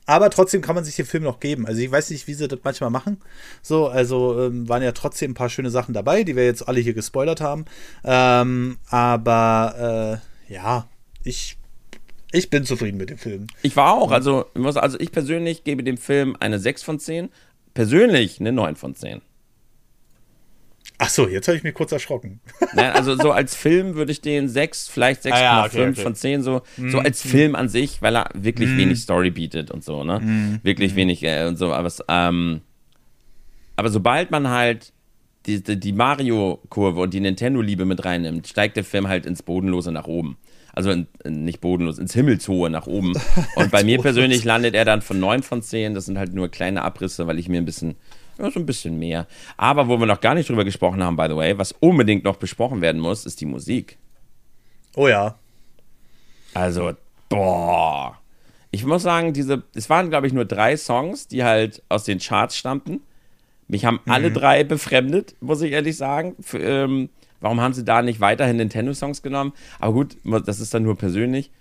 Aber trotzdem kann man sich den Film noch geben. Also ich weiß nicht, wie sie das manchmal machen. So, also ähm, waren ja trotzdem ein paar schöne Sachen dabei, die wir jetzt alle hier gespoilert haben. Ähm, aber äh, ja, ich, ich bin zufrieden mit dem Film. Ich war auch. Also, also ich persönlich gebe dem Film eine 6 von 10. Persönlich eine 9 von 10. Ach so, jetzt habe ich mich kurz erschrocken. Nein, also so als Film würde ich den 6, vielleicht 6,5 ah, ja, okay, okay. von 10 so, mm, so als mm. Film an sich, weil er wirklich mm. wenig Story bietet und so, ne? Mm. Wirklich mm. wenig äh, und so, aber, ähm, aber sobald man halt die, die, die Mario-Kurve und die Nintendo-Liebe mit reinnimmt, steigt der Film halt ins Bodenlose nach oben. Also in, nicht bodenlos, ins Himmelshohe nach oben. Und bei mir persönlich landet er dann von 9 von 10. Das sind halt nur kleine Abrisse, weil ich mir ein bisschen ja, so ein bisschen mehr. Aber wo wir noch gar nicht drüber gesprochen haben, by the way, was unbedingt noch besprochen werden muss, ist die Musik. Oh ja. Also, boah. Ich muss sagen, diese, es waren, glaube ich, nur drei Songs, die halt aus den Charts stammten. Mich haben mhm. alle drei befremdet, muss ich ehrlich sagen. Für, ähm, warum haben sie da nicht weiterhin Nintendo-Songs genommen? Aber gut, das ist dann nur persönlich.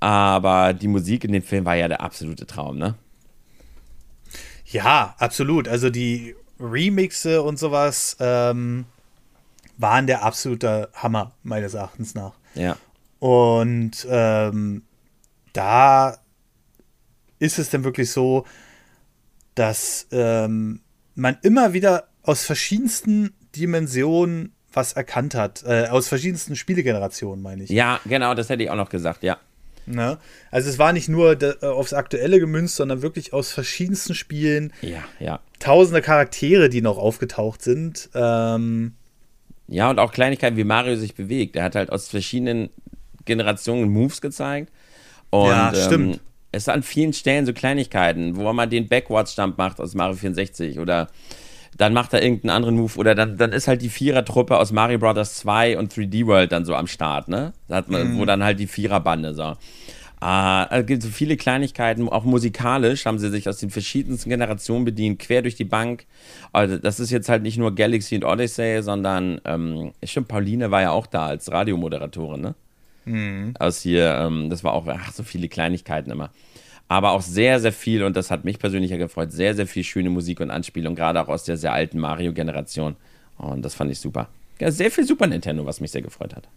Aber die Musik in dem Film war ja der absolute Traum, ne? Ja, absolut. Also die Remixe und sowas ähm, waren der absolute Hammer, meines Erachtens nach. Ja. Und ähm, da ist es dann wirklich so, dass ähm, man immer wieder aus verschiedensten Dimensionen was erkannt hat. Äh, aus verschiedensten Spielegenerationen, meine ich. Ja, genau, das hätte ich auch noch gesagt, ja. Ne? Also es war nicht nur de, äh, aufs Aktuelle gemünzt, sondern wirklich aus verschiedensten Spielen. Ja, ja. Tausende Charaktere, die noch aufgetaucht sind. Ähm, ja, und auch Kleinigkeiten, wie Mario sich bewegt. Er hat halt aus verschiedenen Generationen Moves gezeigt. Und, ja, stimmt. Ähm, es sind an vielen Stellen so Kleinigkeiten, wo man den Backwards-Stamp macht aus Mario 64 oder dann macht er irgendeinen anderen Move oder dann, dann ist halt die Vierertruppe aus Mario Bros. 2 und 3D World dann so am Start, ne? Da hat man, mhm. Wo dann halt die Viererbande so. Uh, es gibt so viele Kleinigkeiten, auch musikalisch haben sie sich aus den verschiedensten Generationen bedient, quer durch die Bank. Also das ist jetzt halt nicht nur Galaxy und Odyssey, sondern ähm, stimmt, Pauline war ja auch da als Radiomoderatorin, ne? Mhm. Aus hier, ähm, das war auch, ach, so viele Kleinigkeiten immer aber auch sehr, sehr viel, und das hat mich persönlich ja gefreut, sehr, sehr viel schöne Musik und Anspielung, gerade auch aus der sehr alten Mario-Generation. Und das fand ich super. Ja, sehr viel Super Nintendo, was mich sehr gefreut hat.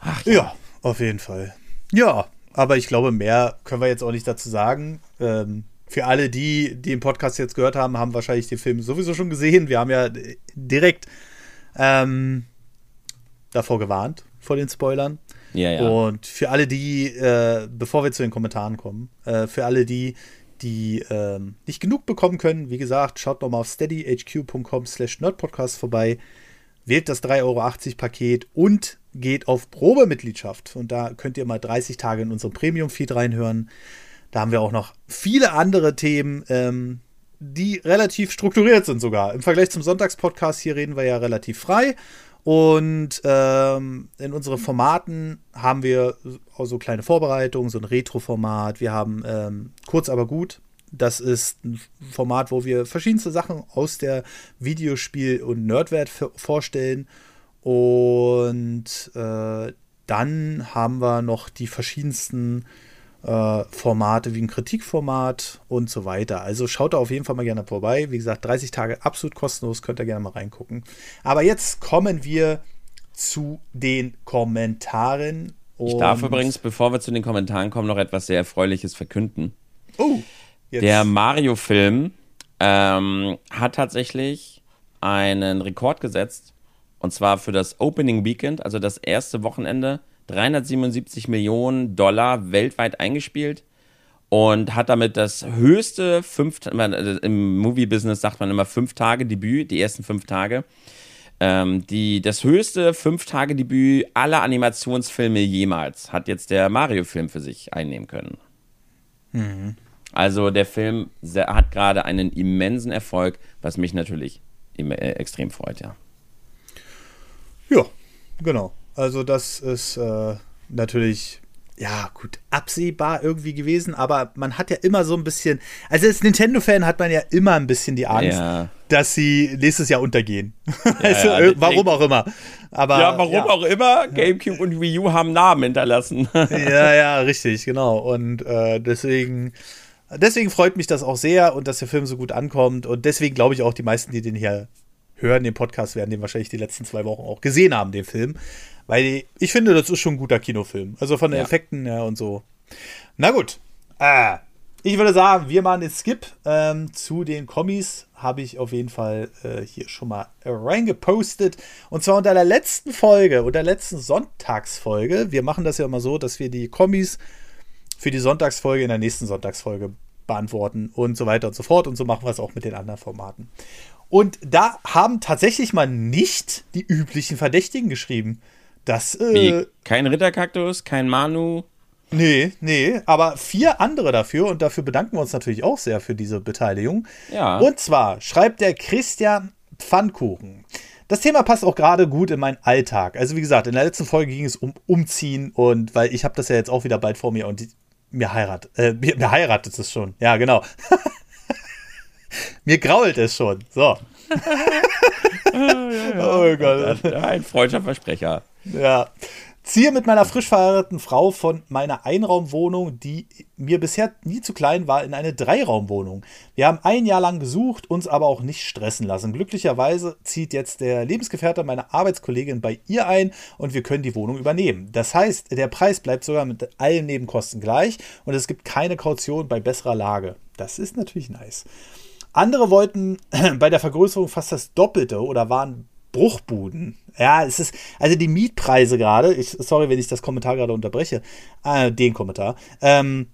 Ach, ja. ja, auf jeden Fall. Ja, aber ich glaube, mehr können wir jetzt auch nicht dazu sagen. Ähm, für alle, die, den Podcast jetzt gehört haben, haben wahrscheinlich den Film sowieso schon gesehen. Wir haben ja direkt ähm, davor gewarnt, vor den Spoilern. Ja, ja. Und für alle die, äh, bevor wir zu den Kommentaren kommen, äh, für alle die, die äh, nicht genug bekommen können, wie gesagt, schaut nochmal auf steadyhq.com slash nerdpodcast vorbei, wählt das 3,80 Euro Paket und geht auf Probemitgliedschaft. Und da könnt ihr mal 30 Tage in unserem Premium-Feed reinhören. Da haben wir auch noch viele andere Themen, ähm, die relativ strukturiert sind sogar. Im Vergleich zum Sonntagspodcast hier reden wir ja relativ frei. Und ähm, in unseren Formaten haben wir so kleine Vorbereitungen, so ein Retro-Format. Wir haben ähm, kurz aber gut. Das ist ein Format, wo wir verschiedenste Sachen aus der Videospiel- und Nerdwert vorstellen. Und äh, dann haben wir noch die verschiedensten äh, Formate wie ein Kritikformat und so weiter. Also schaut da auf jeden Fall mal gerne vorbei. Wie gesagt, 30 Tage absolut kostenlos, könnt ihr gerne mal reingucken. Aber jetzt kommen wir zu den Kommentaren. Ich darf übrigens, bevor wir zu den Kommentaren kommen, noch etwas sehr Erfreuliches verkünden. Oh, jetzt. Der Mario-Film ähm, hat tatsächlich einen Rekord gesetzt. Und zwar für das Opening Weekend, also das erste Wochenende 377 Millionen Dollar weltweit eingespielt und hat damit das höchste fünf, im Movie-Business sagt man immer fünf Tage Debüt, die ersten fünf Tage. Ähm, die, das höchste fünf Tage Debüt aller Animationsfilme jemals hat jetzt der Mario-Film für sich einnehmen können. Mhm. Also der Film hat gerade einen immensen Erfolg, was mich natürlich äh, extrem freut, ja. Ja, genau. Also das ist äh, natürlich ja, gut, absehbar irgendwie gewesen, aber man hat ja immer so ein bisschen, also als Nintendo-Fan hat man ja immer ein bisschen die Angst, ja. dass sie nächstes Jahr untergehen. Ja, also, ja, warum auch immer. Aber, ja, warum auch immer. GameCube und Wii U haben Namen hinterlassen. ja, ja, richtig, genau. Und äh, deswegen, deswegen freut mich das auch sehr und dass der Film so gut ankommt. Und deswegen glaube ich auch, die meisten, die den hier hören, den Podcast, werden den wahrscheinlich die letzten zwei Wochen auch gesehen haben, den Film. Weil ich finde, das ist schon ein guter Kinofilm. Also von den Effekten her und so. Na gut. Ah, ich würde sagen, wir machen den Skip ähm, zu den Kommis. Habe ich auf jeden Fall äh, hier schon mal reingepostet. Und zwar unter der letzten Folge, unter der letzten Sonntagsfolge. Wir machen das ja immer so, dass wir die Kommis für die Sonntagsfolge in der nächsten Sonntagsfolge beantworten und so weiter und so fort. Und so machen wir es auch mit den anderen Formaten. Und da haben tatsächlich mal nicht die üblichen Verdächtigen geschrieben. Das, äh, kein Ritterkaktus, kein Manu, Nee, nee, aber vier andere dafür und dafür bedanken wir uns natürlich auch sehr für diese Beteiligung. Ja. Und zwar schreibt der Christian Pfannkuchen. Das Thema passt auch gerade gut in meinen Alltag. Also wie gesagt, in der letzten Folge ging es um Umziehen und weil ich habe das ja jetzt auch wieder bald vor mir und die, mir heiratet, äh, mir, mir heiratet es schon. Ja, genau. mir grault es schon. So. ja, ja. Oh Gott. Ein freudscher Versprecher. Ja ziehe mit meiner frisch verheirateten Frau von meiner Einraumwohnung, die mir bisher nie zu klein war, in eine Dreiraumwohnung. Wir haben ein Jahr lang gesucht, uns aber auch nicht stressen lassen. Glücklicherweise zieht jetzt der Lebensgefährte meiner Arbeitskollegin bei ihr ein und wir können die Wohnung übernehmen. Das heißt, der Preis bleibt sogar mit allen Nebenkosten gleich und es gibt keine Kaution bei besserer Lage. Das ist natürlich nice. Andere wollten bei der Vergrößerung fast das Doppelte oder waren Bruchbuden. Ja, es ist, also die Mietpreise gerade, ich, sorry, wenn ich das Kommentar gerade unterbreche, äh, den Kommentar, ähm,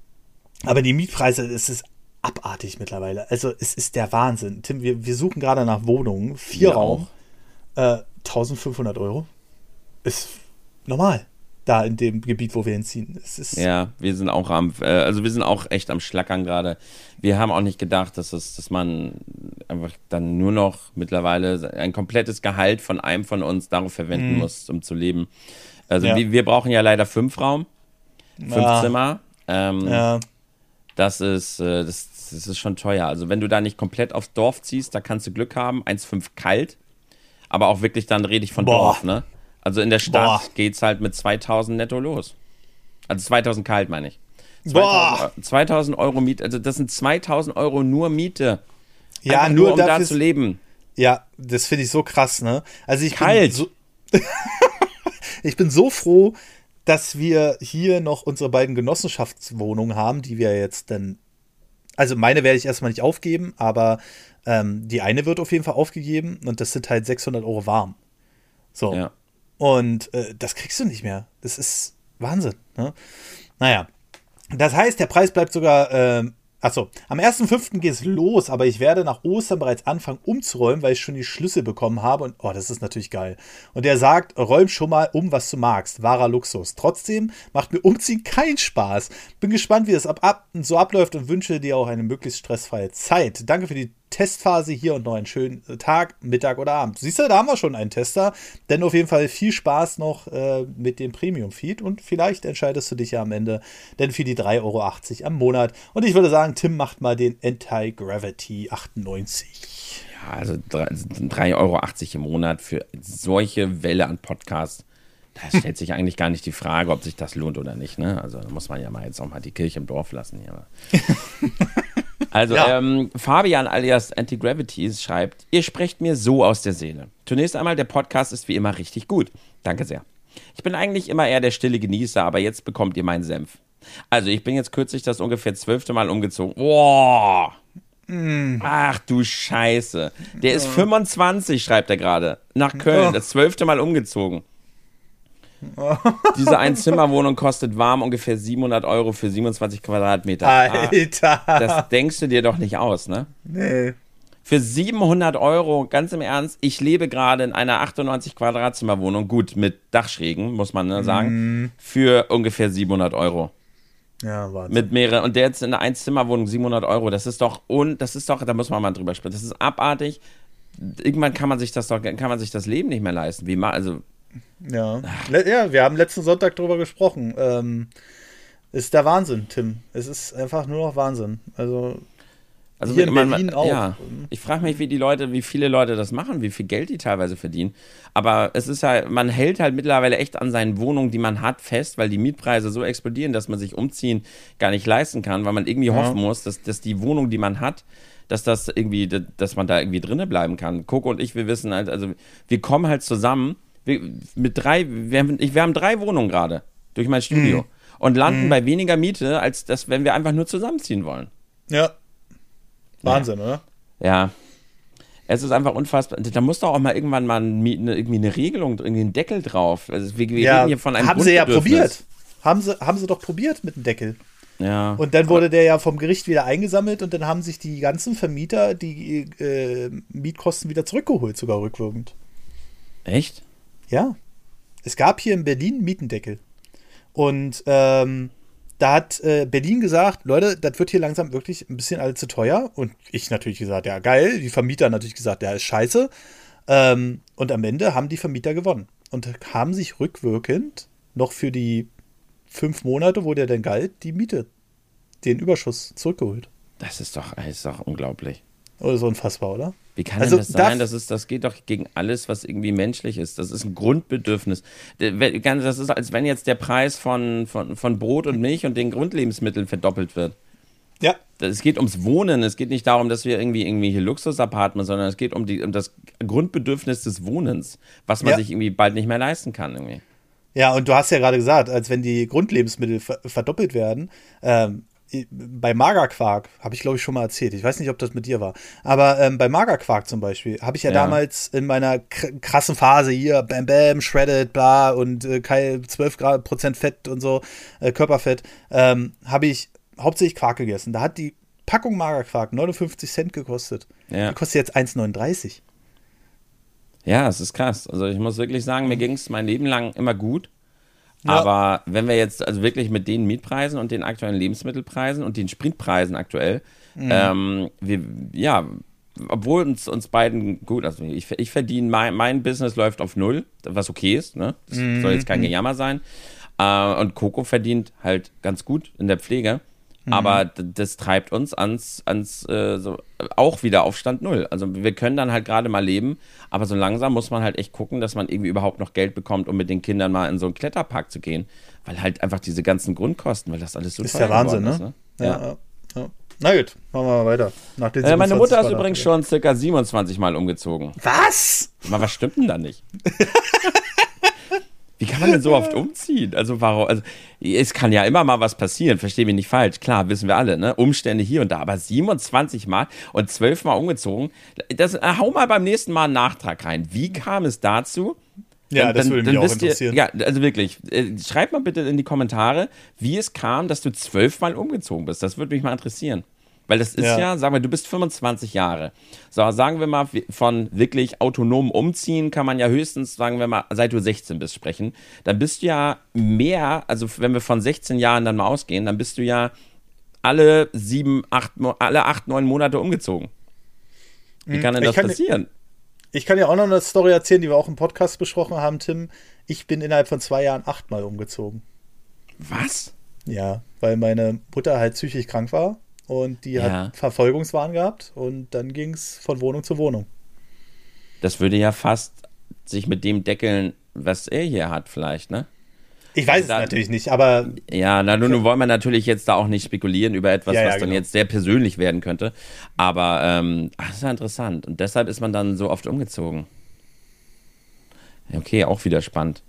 aber die Mietpreise, es ist abartig mittlerweile. Also es ist der Wahnsinn. Tim, wir, wir suchen gerade nach Wohnungen, vier ja. Raum, äh, 1500 Euro. Ist normal da in dem Gebiet, wo wir hinziehen. ja, wir sind auch am, äh, also wir sind auch echt am Schlackern gerade. Wir haben auch nicht gedacht, dass es, dass man einfach dann nur noch mittlerweile ein komplettes Gehalt von einem von uns darauf verwenden mhm. muss, um zu leben. Also ja. wir, wir, brauchen ja leider fünf Raum, fünf ja. Zimmer. Ähm, ja. Das ist, äh, das, das ist schon teuer. Also wenn du da nicht komplett aufs Dorf ziehst, da kannst du Glück haben. 1,5 kalt, aber auch wirklich dann rede ich von Boah. Dorf, ne? Also in der Stadt geht es halt mit 2000 netto los. Also 2000 kalt, meine ich. 2000, 2000 Euro Miete, also das sind 2000 Euro nur Miete. Ja, Einfach nur, um da zu leben. Ja, das finde ich so krass, ne? Also ich Kalt. Bin so, ich bin so froh, dass wir hier noch unsere beiden Genossenschaftswohnungen haben, die wir jetzt dann. Also meine werde ich erstmal nicht aufgeben, aber ähm, die eine wird auf jeden Fall aufgegeben und das sind halt 600 Euro warm. So. Ja. Und äh, das kriegst du nicht mehr. Das ist Wahnsinn. Ne? Naja. Das heißt, der Preis bleibt sogar. Äh, Achso, am 1.5. geht es los, aber ich werde nach Ostern bereits anfangen umzuräumen, weil ich schon die Schlüssel bekommen habe. Und oh, das ist natürlich geil. Und er sagt, räum schon mal um, was du magst. Wahrer Luxus. Trotzdem macht mir Umziehen keinen Spaß. Bin gespannt, wie das ab, ab so abläuft und wünsche dir auch eine möglichst stressfreie Zeit. Danke für die Testphase hier und noch einen schönen Tag, Mittag oder Abend. Siehst du, da haben wir schon einen Tester. Denn auf jeden Fall viel Spaß noch äh, mit dem Premium-Feed und vielleicht entscheidest du dich ja am Ende denn für die 3,80 Euro am Monat. Und ich würde sagen, Tim macht mal den Anti-Gravity 98. Ja, also 3,80 Euro im Monat für solche Welle an Podcasts. Da stellt sich eigentlich gar nicht die Frage, ob sich das lohnt oder nicht. Ne? Also da muss man ja mal jetzt auch mal die Kirche im Dorf lassen hier. Also, ja. ähm, Fabian alias Anti-Gravities schreibt: Ihr sprecht mir so aus der Seele. Zunächst einmal, der Podcast ist wie immer richtig gut. Danke sehr. Ich bin eigentlich immer eher der stille Genießer, aber jetzt bekommt ihr meinen Senf. Also, ich bin jetzt kürzlich das ungefähr zwölfte Mal umgezogen. Boah! Mm. Ach du Scheiße. Der ist 25, schreibt er gerade. Nach Köln. Das zwölfte Mal umgezogen. Diese Einzimmerwohnung kostet warm ungefähr 700 Euro für 27 Quadratmeter. Alter. Ah, das denkst du dir doch nicht aus, ne? Nee. Für 700 Euro, ganz im Ernst, ich lebe gerade in einer 98 Quadratzimmerwohnung, gut, mit Dachschrägen, muss man ne, sagen, mm. für ungefähr 700 Euro. Ja, warte. Mit mehreren, und der jetzt in einer Einzimmerwohnung 700 Euro, das ist doch, und das ist doch, da muss man mal drüber sprechen, das ist abartig. Irgendwann kann man sich das doch, kann man sich das Leben nicht mehr leisten. Wie, also, ja. ja, wir haben letzten Sonntag darüber gesprochen. Ähm, ist der Wahnsinn, Tim. Es ist einfach nur noch Wahnsinn. Also. Also Hier in man, Berlin auch. Ja, ich frage mich, wie die Leute, wie viele Leute das machen, wie viel Geld die teilweise verdienen. Aber es ist halt, man hält halt mittlerweile echt an seinen Wohnungen, die man hat, fest, weil die Mietpreise so explodieren, dass man sich umziehen gar nicht leisten kann, weil man irgendwie ja. hoffen muss, dass, dass die Wohnung, die man hat, dass das irgendwie, dass man da irgendwie drinnen bleiben kann. Coco und ich, wir wissen halt, also wir kommen halt zusammen wir, mit drei, wir haben, ich, wir haben drei Wohnungen gerade durch mein Studio mhm. und landen mhm. bei weniger Miete, als das, wenn wir einfach nur zusammenziehen wollen. Ja. Wahnsinn, ja. oder? Ja. Es ist einfach unfassbar. Da muss doch auch mal irgendwann mal eine, irgendwie eine Regelung, irgendwie einen Deckel drauf. Also wir, wir ja, reden hier von einem Haben sie ja probiert. Haben sie, haben sie doch probiert mit dem Deckel. Ja. Und dann wurde der ja vom Gericht wieder eingesammelt und dann haben sich die ganzen Vermieter die äh, Mietkosten wieder zurückgeholt, sogar rückwirkend. Echt? Ja. Es gab hier in Berlin Mietendeckel. Und ähm, da hat äh, Berlin gesagt, Leute, das wird hier langsam wirklich ein bisschen alles zu teuer. Und ich natürlich gesagt, ja, geil. Die Vermieter natürlich gesagt, ja, ist scheiße. Ähm, und am Ende haben die Vermieter gewonnen und haben sich rückwirkend noch für die fünf Monate, wo der denn galt, die Miete, den Überschuss zurückgeholt. Das ist doch, das ist doch unglaublich. Oder so unfassbar, oder? Wie kann also, denn das sein? Das, ist, das geht doch gegen alles, was irgendwie menschlich ist. Das ist ein Grundbedürfnis. Das ist, als wenn jetzt der Preis von, von, von Brot und Milch und den Grundlebensmitteln verdoppelt wird. Ja. Es geht ums Wohnen. Es geht nicht darum, dass wir irgendwie, hier Luxusapartments, sondern es geht um, die, um das Grundbedürfnis des Wohnens, was man ja. sich irgendwie bald nicht mehr leisten kann. Irgendwie. Ja, und du hast ja gerade gesagt, als wenn die Grundlebensmittel verdoppelt werden, ähm, bei Magerquark, habe ich glaube ich schon mal erzählt, ich weiß nicht, ob das mit dir war, aber ähm, bei Magerquark zum Beispiel, habe ich ja, ja, damals in meiner krassen Phase hier, bam bam, shredded, bla und äh, 12 Prozent Fett und so, äh, Körperfett, ähm, habe ich hauptsächlich Quark gegessen. Da hat die Packung Magerquark 59 Cent gekostet. Ja. Die kostet jetzt 1,39. Ja, es ist krass. Also ich muss wirklich sagen, mir ging es mein Leben lang immer gut. Ja. Aber wenn wir jetzt also wirklich mit den Mietpreisen und den aktuellen Lebensmittelpreisen und den Spritpreisen aktuell, mhm. ähm, wir, ja, obwohl uns, uns beiden gut, also ich, ich verdiene, mein, mein Business läuft auf Null, was okay ist, ne? Das mhm. soll jetzt kein mhm. Gejammer sein. Äh, und Coco verdient halt ganz gut in der Pflege. Mhm. Aber das treibt uns ans, ans äh, so, auch wieder auf Stand Null. Also wir können dann halt gerade mal leben, aber so langsam muss man halt echt gucken, dass man irgendwie überhaupt noch Geld bekommt, um mit den Kindern mal in so einen Kletterpark zu gehen. Weil halt einfach diese ganzen Grundkosten, weil das alles so ist teuer der Wahnsinn, ne? Ist, ne? Ja. ja. ja. Na gut, machen wir mal weiter. Äh, meine Mutter ist übrigens schon circa 27 Mal umgezogen. Was? Mal, was stimmt denn da nicht? Wie kann man denn so oft umziehen? Also warum? Also es kann ja immer mal was passieren. Verstehe mich nicht falsch. Klar, wissen wir alle. Ne? Umstände hier und da. Aber 27 Mal und 12 Mal umgezogen. Das, äh, hau mal beim nächsten Mal einen Nachtrag rein. Wie kam es dazu? Ja, dann, das würde mich auch interessieren. Ihr, ja, also wirklich. Äh, schreib mal bitte in die Kommentare, wie es kam, dass du zwölfmal umgezogen bist. Das würde mich mal interessieren. Weil das ist ja. ja, sagen wir, du bist 25 Jahre. So, sagen wir mal, von wirklich autonom umziehen kann man ja höchstens, sagen wir mal, seit du 16 bist, sprechen. Dann bist du ja mehr, also wenn wir von 16 Jahren dann mal ausgehen, dann bist du ja alle sieben, acht, alle acht, neun Monate umgezogen. Wie kann denn das kann, passieren? Ich kann ja auch noch eine Story erzählen, die wir auch im Podcast besprochen haben, Tim. Ich bin innerhalb von zwei Jahren achtmal umgezogen. Was? Ja, weil meine Mutter halt psychisch krank war und die ja. hat Verfolgungswahn gehabt und dann ging es von Wohnung zu Wohnung. Das würde ja fast sich mit dem deckeln, was er hier hat, vielleicht, ne? Ich weiß da, es natürlich nicht, aber. Ja, na, nun, nun wollen wir natürlich jetzt da auch nicht spekulieren über etwas, ja, ja, was dann genau. jetzt sehr persönlich werden könnte. Aber ähm, ach, das ist ja interessant. Und deshalb ist man dann so oft umgezogen. Okay, auch wieder spannend.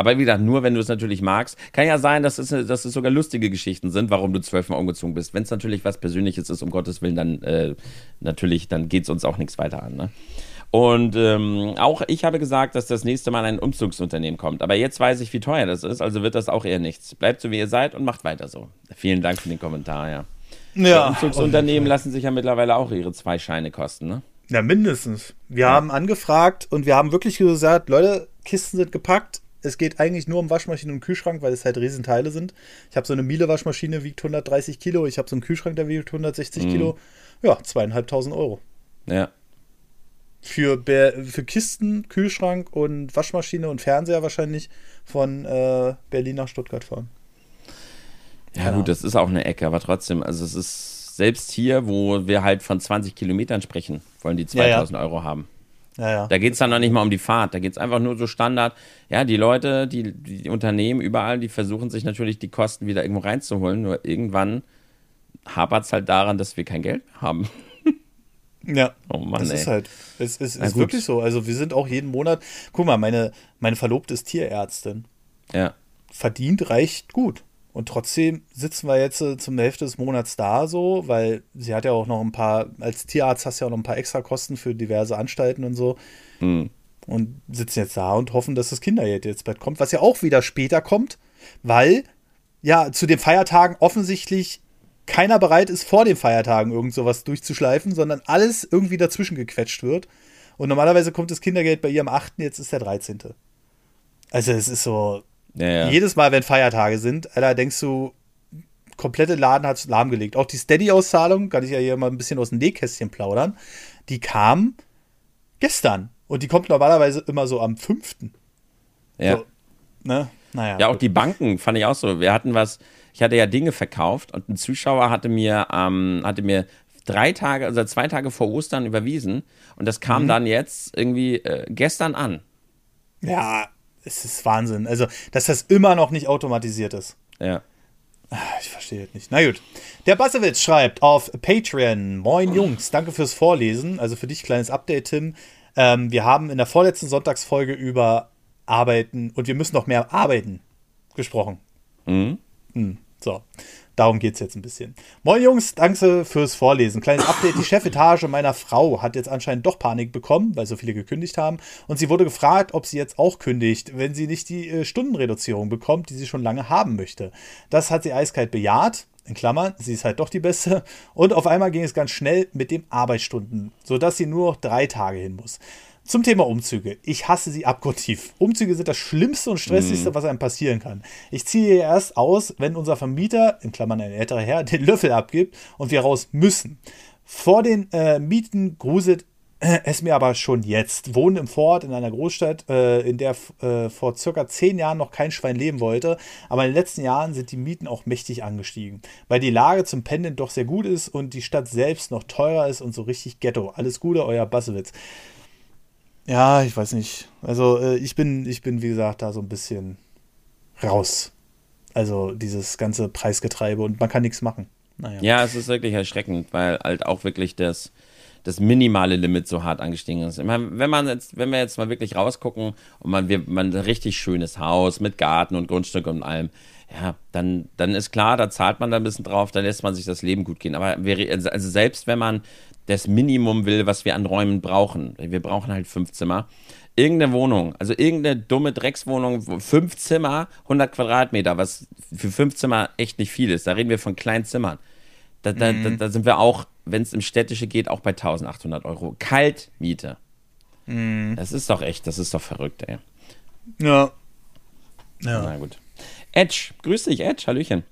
Aber wie gesagt, nur wenn du es natürlich magst. Kann ja sein, dass es, dass es sogar lustige Geschichten sind, warum du zwölfmal umgezogen bist. Wenn es natürlich was Persönliches ist, um Gottes Willen, dann äh, natürlich, dann geht es uns auch nichts weiter an. Ne? Und ähm, auch ich habe gesagt, dass das nächste Mal ein Umzugsunternehmen kommt. Aber jetzt weiß ich, wie teuer das ist, also wird das auch eher nichts. Bleibt so, wie ihr seid und macht weiter so. Vielen Dank für den Kommentar, ja. Ja. Umzugsunternehmen lassen sich ja mittlerweile auch ihre zwei Scheine kosten, ne? Ja, mindestens. Wir ja. haben angefragt und wir haben wirklich gesagt, Leute, Kisten sind gepackt, es geht eigentlich nur um Waschmaschine und Kühlschrank, weil es halt Riesenteile sind. Ich habe so eine Miele-Waschmaschine, wiegt 130 Kilo. Ich habe so einen Kühlschrank, der wiegt 160 mhm. Kilo. Ja, zweieinhalbtausend Euro. Ja. Für, für Kisten, Kühlschrank und Waschmaschine und Fernseher wahrscheinlich von äh, Berlin nach Stuttgart fahren. Ja, Keine gut, das ist auch eine Ecke, aber trotzdem, also es ist Selbst hier, wo wir halt von 20 Kilometern sprechen, wollen die 2000 ja, ja. Euro haben. Ja, ja. Da geht es dann noch nicht mal um die Fahrt, da geht es einfach nur so Standard. Ja, die Leute, die, die Unternehmen überall, die versuchen sich natürlich die Kosten wieder irgendwo reinzuholen, nur irgendwann hapert es halt daran, dass wir kein Geld mehr haben. Ja, oh Mann, das ey. ist halt, es, es ist wirklich so. Also wir sind auch jeden Monat, guck mal, meine, meine Verlobte ist Tierärztin. Ja. Verdient reicht gut. Und trotzdem sitzen wir jetzt äh, zum Hälfte des Monats da so, weil sie hat ja auch noch ein paar, als Tierarzt hast du ja auch noch ein paar extra Kosten für diverse Anstalten und so. Mhm. Und sitzen jetzt da und hoffen, dass das Kindergeld jetzt bald kommt, was ja auch wieder später kommt, weil ja zu den Feiertagen offensichtlich keiner bereit ist, vor den Feiertagen irgend sowas durchzuschleifen, sondern alles irgendwie dazwischen gequetscht wird. Und normalerweise kommt das Kindergeld bei ihr am 8., jetzt ist der 13. Also es ist so, ja, jedes Mal, wenn Feiertage sind, Alter, denkst du, komplette Laden hat es lahmgelegt. Auch die Steady-Auszahlung, kann ich ja hier mal ein bisschen aus dem Nähkästchen plaudern, die kam gestern. Und die kommt normalerweise immer so am 5. Ja. So, ne? Naja. Ja, auch die Banken fand ich auch so. Wir hatten was, ich hatte ja Dinge verkauft und ein Zuschauer hatte mir, ähm, hatte mir drei Tage, also zwei Tage vor Ostern überwiesen und das kam mhm. dann jetzt irgendwie äh, gestern an. Ja, es ist Wahnsinn. Also, dass das immer noch nicht automatisiert ist. Ja. Ah, ich verstehe es nicht. Na gut. Der Bassewitz schreibt auf Patreon: Moin Jungs, danke fürs Vorlesen. Also für dich kleines Update, Tim. Ähm, wir haben in der vorletzten Sonntagsfolge über Arbeiten und wir müssen noch mehr arbeiten gesprochen. Mhm. Hm, so, darum geht es jetzt ein bisschen. Moin Jungs, danke fürs Vorlesen. Kleines Update, die Chefetage meiner Frau hat jetzt anscheinend doch Panik bekommen, weil so viele gekündigt haben. Und sie wurde gefragt, ob sie jetzt auch kündigt, wenn sie nicht die äh, Stundenreduzierung bekommt, die sie schon lange haben möchte. Das hat sie eiskalt bejaht. In Klammern, sie ist halt doch die Beste. Und auf einmal ging es ganz schnell mit den Arbeitsstunden, sodass sie nur noch drei Tage hin muss. Zum Thema Umzüge. Ich hasse sie abgrundtief. Umzüge sind das Schlimmste und Stressigste, mm. was einem passieren kann. Ich ziehe erst aus, wenn unser Vermieter, in Klammern ein älterer Herr, den Löffel abgibt und wir raus müssen. Vor den äh, Mieten gruselt äh, es mir aber schon jetzt. Wohnen im Vorort in einer Großstadt, äh, in der äh, vor circa zehn Jahren noch kein Schwein leben wollte. Aber in den letzten Jahren sind die Mieten auch mächtig angestiegen. Weil die Lage zum Pendeln doch sehr gut ist und die Stadt selbst noch teurer ist und so richtig Ghetto. Alles Gute, euer Bassewitz. Ja, ich weiß nicht. Also äh, ich bin, ich bin, wie gesagt, da so ein bisschen raus. Also dieses ganze Preisgetreibe und man kann nichts machen. Naja. Ja, es ist wirklich erschreckend, weil halt auch wirklich das, das minimale Limit so hart angestiegen ist. Meine, wenn man jetzt, wenn wir jetzt mal wirklich rausgucken und man, wir, man ein richtig schönes Haus mit Garten und Grundstück und allem, ja, dann, dann ist klar, da zahlt man da ein bisschen drauf, da lässt man sich das Leben gut gehen. Aber wir, also selbst wenn man das Minimum will, was wir an Räumen brauchen, wir brauchen halt fünf Zimmer, irgendeine Wohnung, also irgendeine dumme Dreckswohnung, fünf Zimmer, 100 Quadratmeter, was für fünf Zimmer echt nicht viel ist. Da reden wir von kleinen Zimmern. Da, da, mhm. da, da sind wir auch, wenn es im Städtische geht, auch bei 1800 Euro. Kaltmiete. Mhm. Das ist doch echt, das ist doch verrückt, ey. Ja. Ja. Na gut. Edge, grüß dich, Edge, Hallöchen.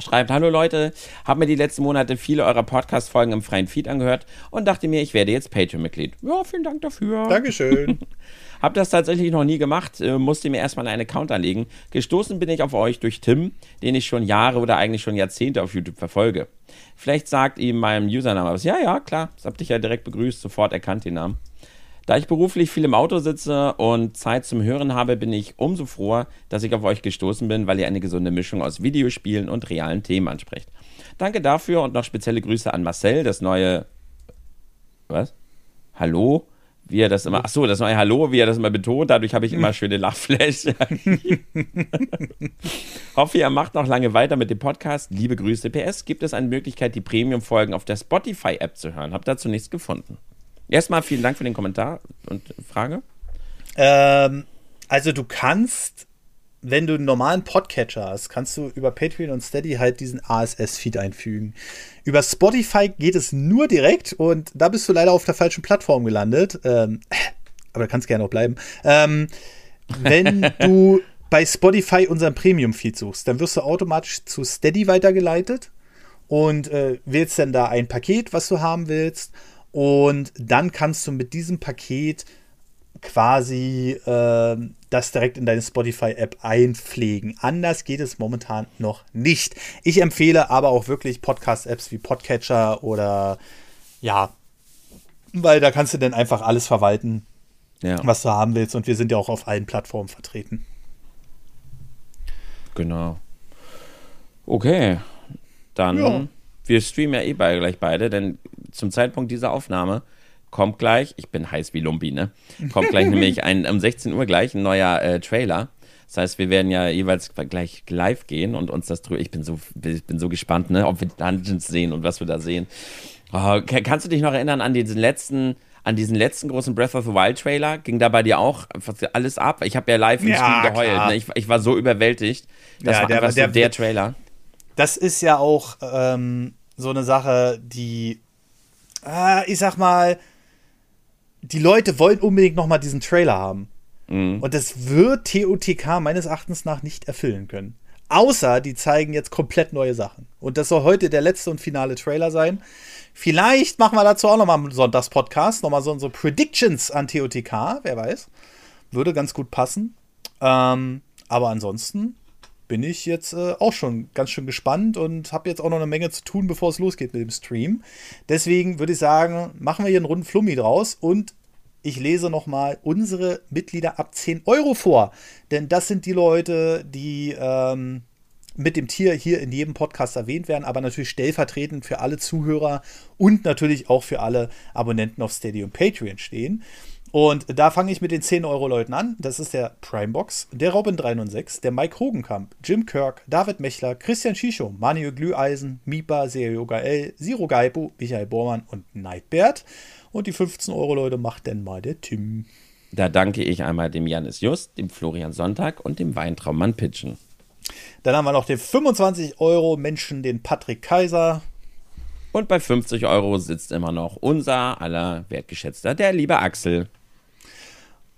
Schreibt, hallo Leute, habe mir die letzten Monate viele eurer Podcast-Folgen im freien Feed angehört und dachte mir, ich werde jetzt Patreon-Mitglied. Ja, vielen Dank dafür. Dankeschön. hab das tatsächlich noch nie gemacht, äh, musste mir erstmal einen Account anlegen. Gestoßen bin ich auf euch durch Tim, den ich schon Jahre oder eigentlich schon Jahrzehnte auf YouTube verfolge. Vielleicht sagt ihm meinem Username was. Ja, ja, klar, das habt dich ja direkt begrüßt, sofort erkannt den Namen. Da ich beruflich viel im Auto sitze und Zeit zum Hören habe, bin ich umso froher, dass ich auf euch gestoßen bin, weil ihr eine gesunde Mischung aus Videospielen und realen Themen ansprecht. Danke dafür und noch spezielle Grüße an Marcel, das neue. Was? Hallo? Wie er das immer. Achso, das neue Hallo, wie er das immer betont. Dadurch habe ich immer schöne Lachfläche. Hoffe, ihr macht noch lange weiter mit dem Podcast. Liebe Grüße. PS, gibt es eine Möglichkeit, die Premium-Folgen auf der Spotify-App zu hören? Hab dazu nichts gefunden. Erstmal vielen Dank für den Kommentar und Frage. Ähm, also du kannst, wenn du einen normalen Podcatcher hast, kannst du über Patreon und Steady halt diesen ASS-Feed einfügen. Über Spotify geht es nur direkt und da bist du leider auf der falschen Plattform gelandet. Ähm, aber da kannst gerne auch bleiben. Ähm, wenn du bei Spotify unseren Premium-Feed suchst, dann wirst du automatisch zu Steady weitergeleitet und äh, wählst dann da ein Paket, was du haben willst. Und dann kannst du mit diesem Paket quasi äh, das direkt in deine Spotify-App einpflegen. Anders geht es momentan noch nicht. Ich empfehle aber auch wirklich Podcast-Apps wie Podcatcher oder ja, weil da kannst du dann einfach alles verwalten, ja. was du haben willst. Und wir sind ja auch auf allen Plattformen vertreten. Genau. Okay, dann ja. Wir streamen ja eh beide gleich beide, denn zum Zeitpunkt dieser Aufnahme kommt gleich, ich bin heiß wie Lumpi, ne? Kommt gleich nämlich ein, um 16 Uhr gleich ein neuer äh, Trailer. Das heißt, wir werden ja jeweils gleich live gehen und uns das drüber. Ich bin so, ich bin so gespannt, ne, ob wir Dungeons sehen und was wir da sehen. Oh, kannst du dich noch erinnern an diesen letzten, an diesen letzten großen Breath of the Wild Trailer? Ging da bei dir auch alles ab? Ich habe ja live im ja, Stream geheult. Ne? Ich, ich, war so überwältigt. Das ja, war der, der, so der Trailer. Das ist ja auch ähm, so eine Sache, die, äh, ich sag mal, die Leute wollen unbedingt noch mal diesen Trailer haben. Mhm. Und das wird TOTK meines Erachtens nach nicht erfüllen können. Außer die zeigen jetzt komplett neue Sachen. Und das soll heute der letzte und finale Trailer sein. Vielleicht machen wir dazu auch noch mal einen Sonntagspodcast, noch mal so unsere Predictions an TOTK, wer weiß. Würde ganz gut passen. Ähm, aber ansonsten bin ich jetzt äh, auch schon ganz schön gespannt und habe jetzt auch noch eine Menge zu tun, bevor es losgeht mit dem Stream. Deswegen würde ich sagen, machen wir hier einen runden Flummi draus und ich lese nochmal unsere Mitglieder ab 10 Euro vor. Denn das sind die Leute, die ähm, mit dem Tier hier in jedem Podcast erwähnt werden, aber natürlich stellvertretend für alle Zuhörer und natürlich auch für alle Abonnenten auf Steady und Patreon stehen. Und da fange ich mit den 10-Euro-Leuten an. Das ist der Primebox, der Robin306, der Mike Hogenkamp, Jim Kirk, David Mechler, Christian Schicho, Manuel Glüheisen, Mipa, Serioga L, Siro Gaibu, Michael Bormann und Nightbert. Und die 15-Euro-Leute macht denn mal der Tim. Da danke ich einmal dem Janis Just, dem Florian Sonntag und dem Weintraummann Pitchen. Dann haben wir noch den 25-Euro-Menschen, den Patrick Kaiser. Und bei 50 Euro sitzt immer noch unser aller wertgeschätzter, der liebe Axel.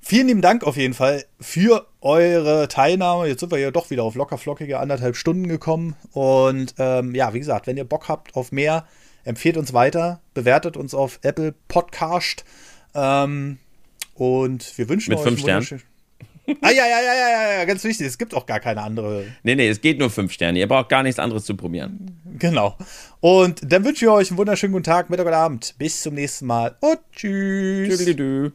Vielen lieben Dank auf jeden Fall für eure Teilnahme. Jetzt sind wir ja doch wieder auf lockerflockige anderthalb Stunden gekommen. Und ähm, ja, wie gesagt, wenn ihr Bock habt auf mehr, empfehlt uns weiter, bewertet uns auf Apple Podcast. Ähm, und wir wünschen Mit euch fünf Sternen. ah, ja, ja, ja, ja, ja, ganz wichtig. Es gibt auch gar keine andere. Nee, nee, es geht nur fünf Sterne. Ihr braucht gar nichts anderes zu probieren. Genau. Und dann wünsche ich euch einen wunderschönen guten Tag, Mittag oder Abend. Bis zum nächsten Mal und tschüss. Tschüss.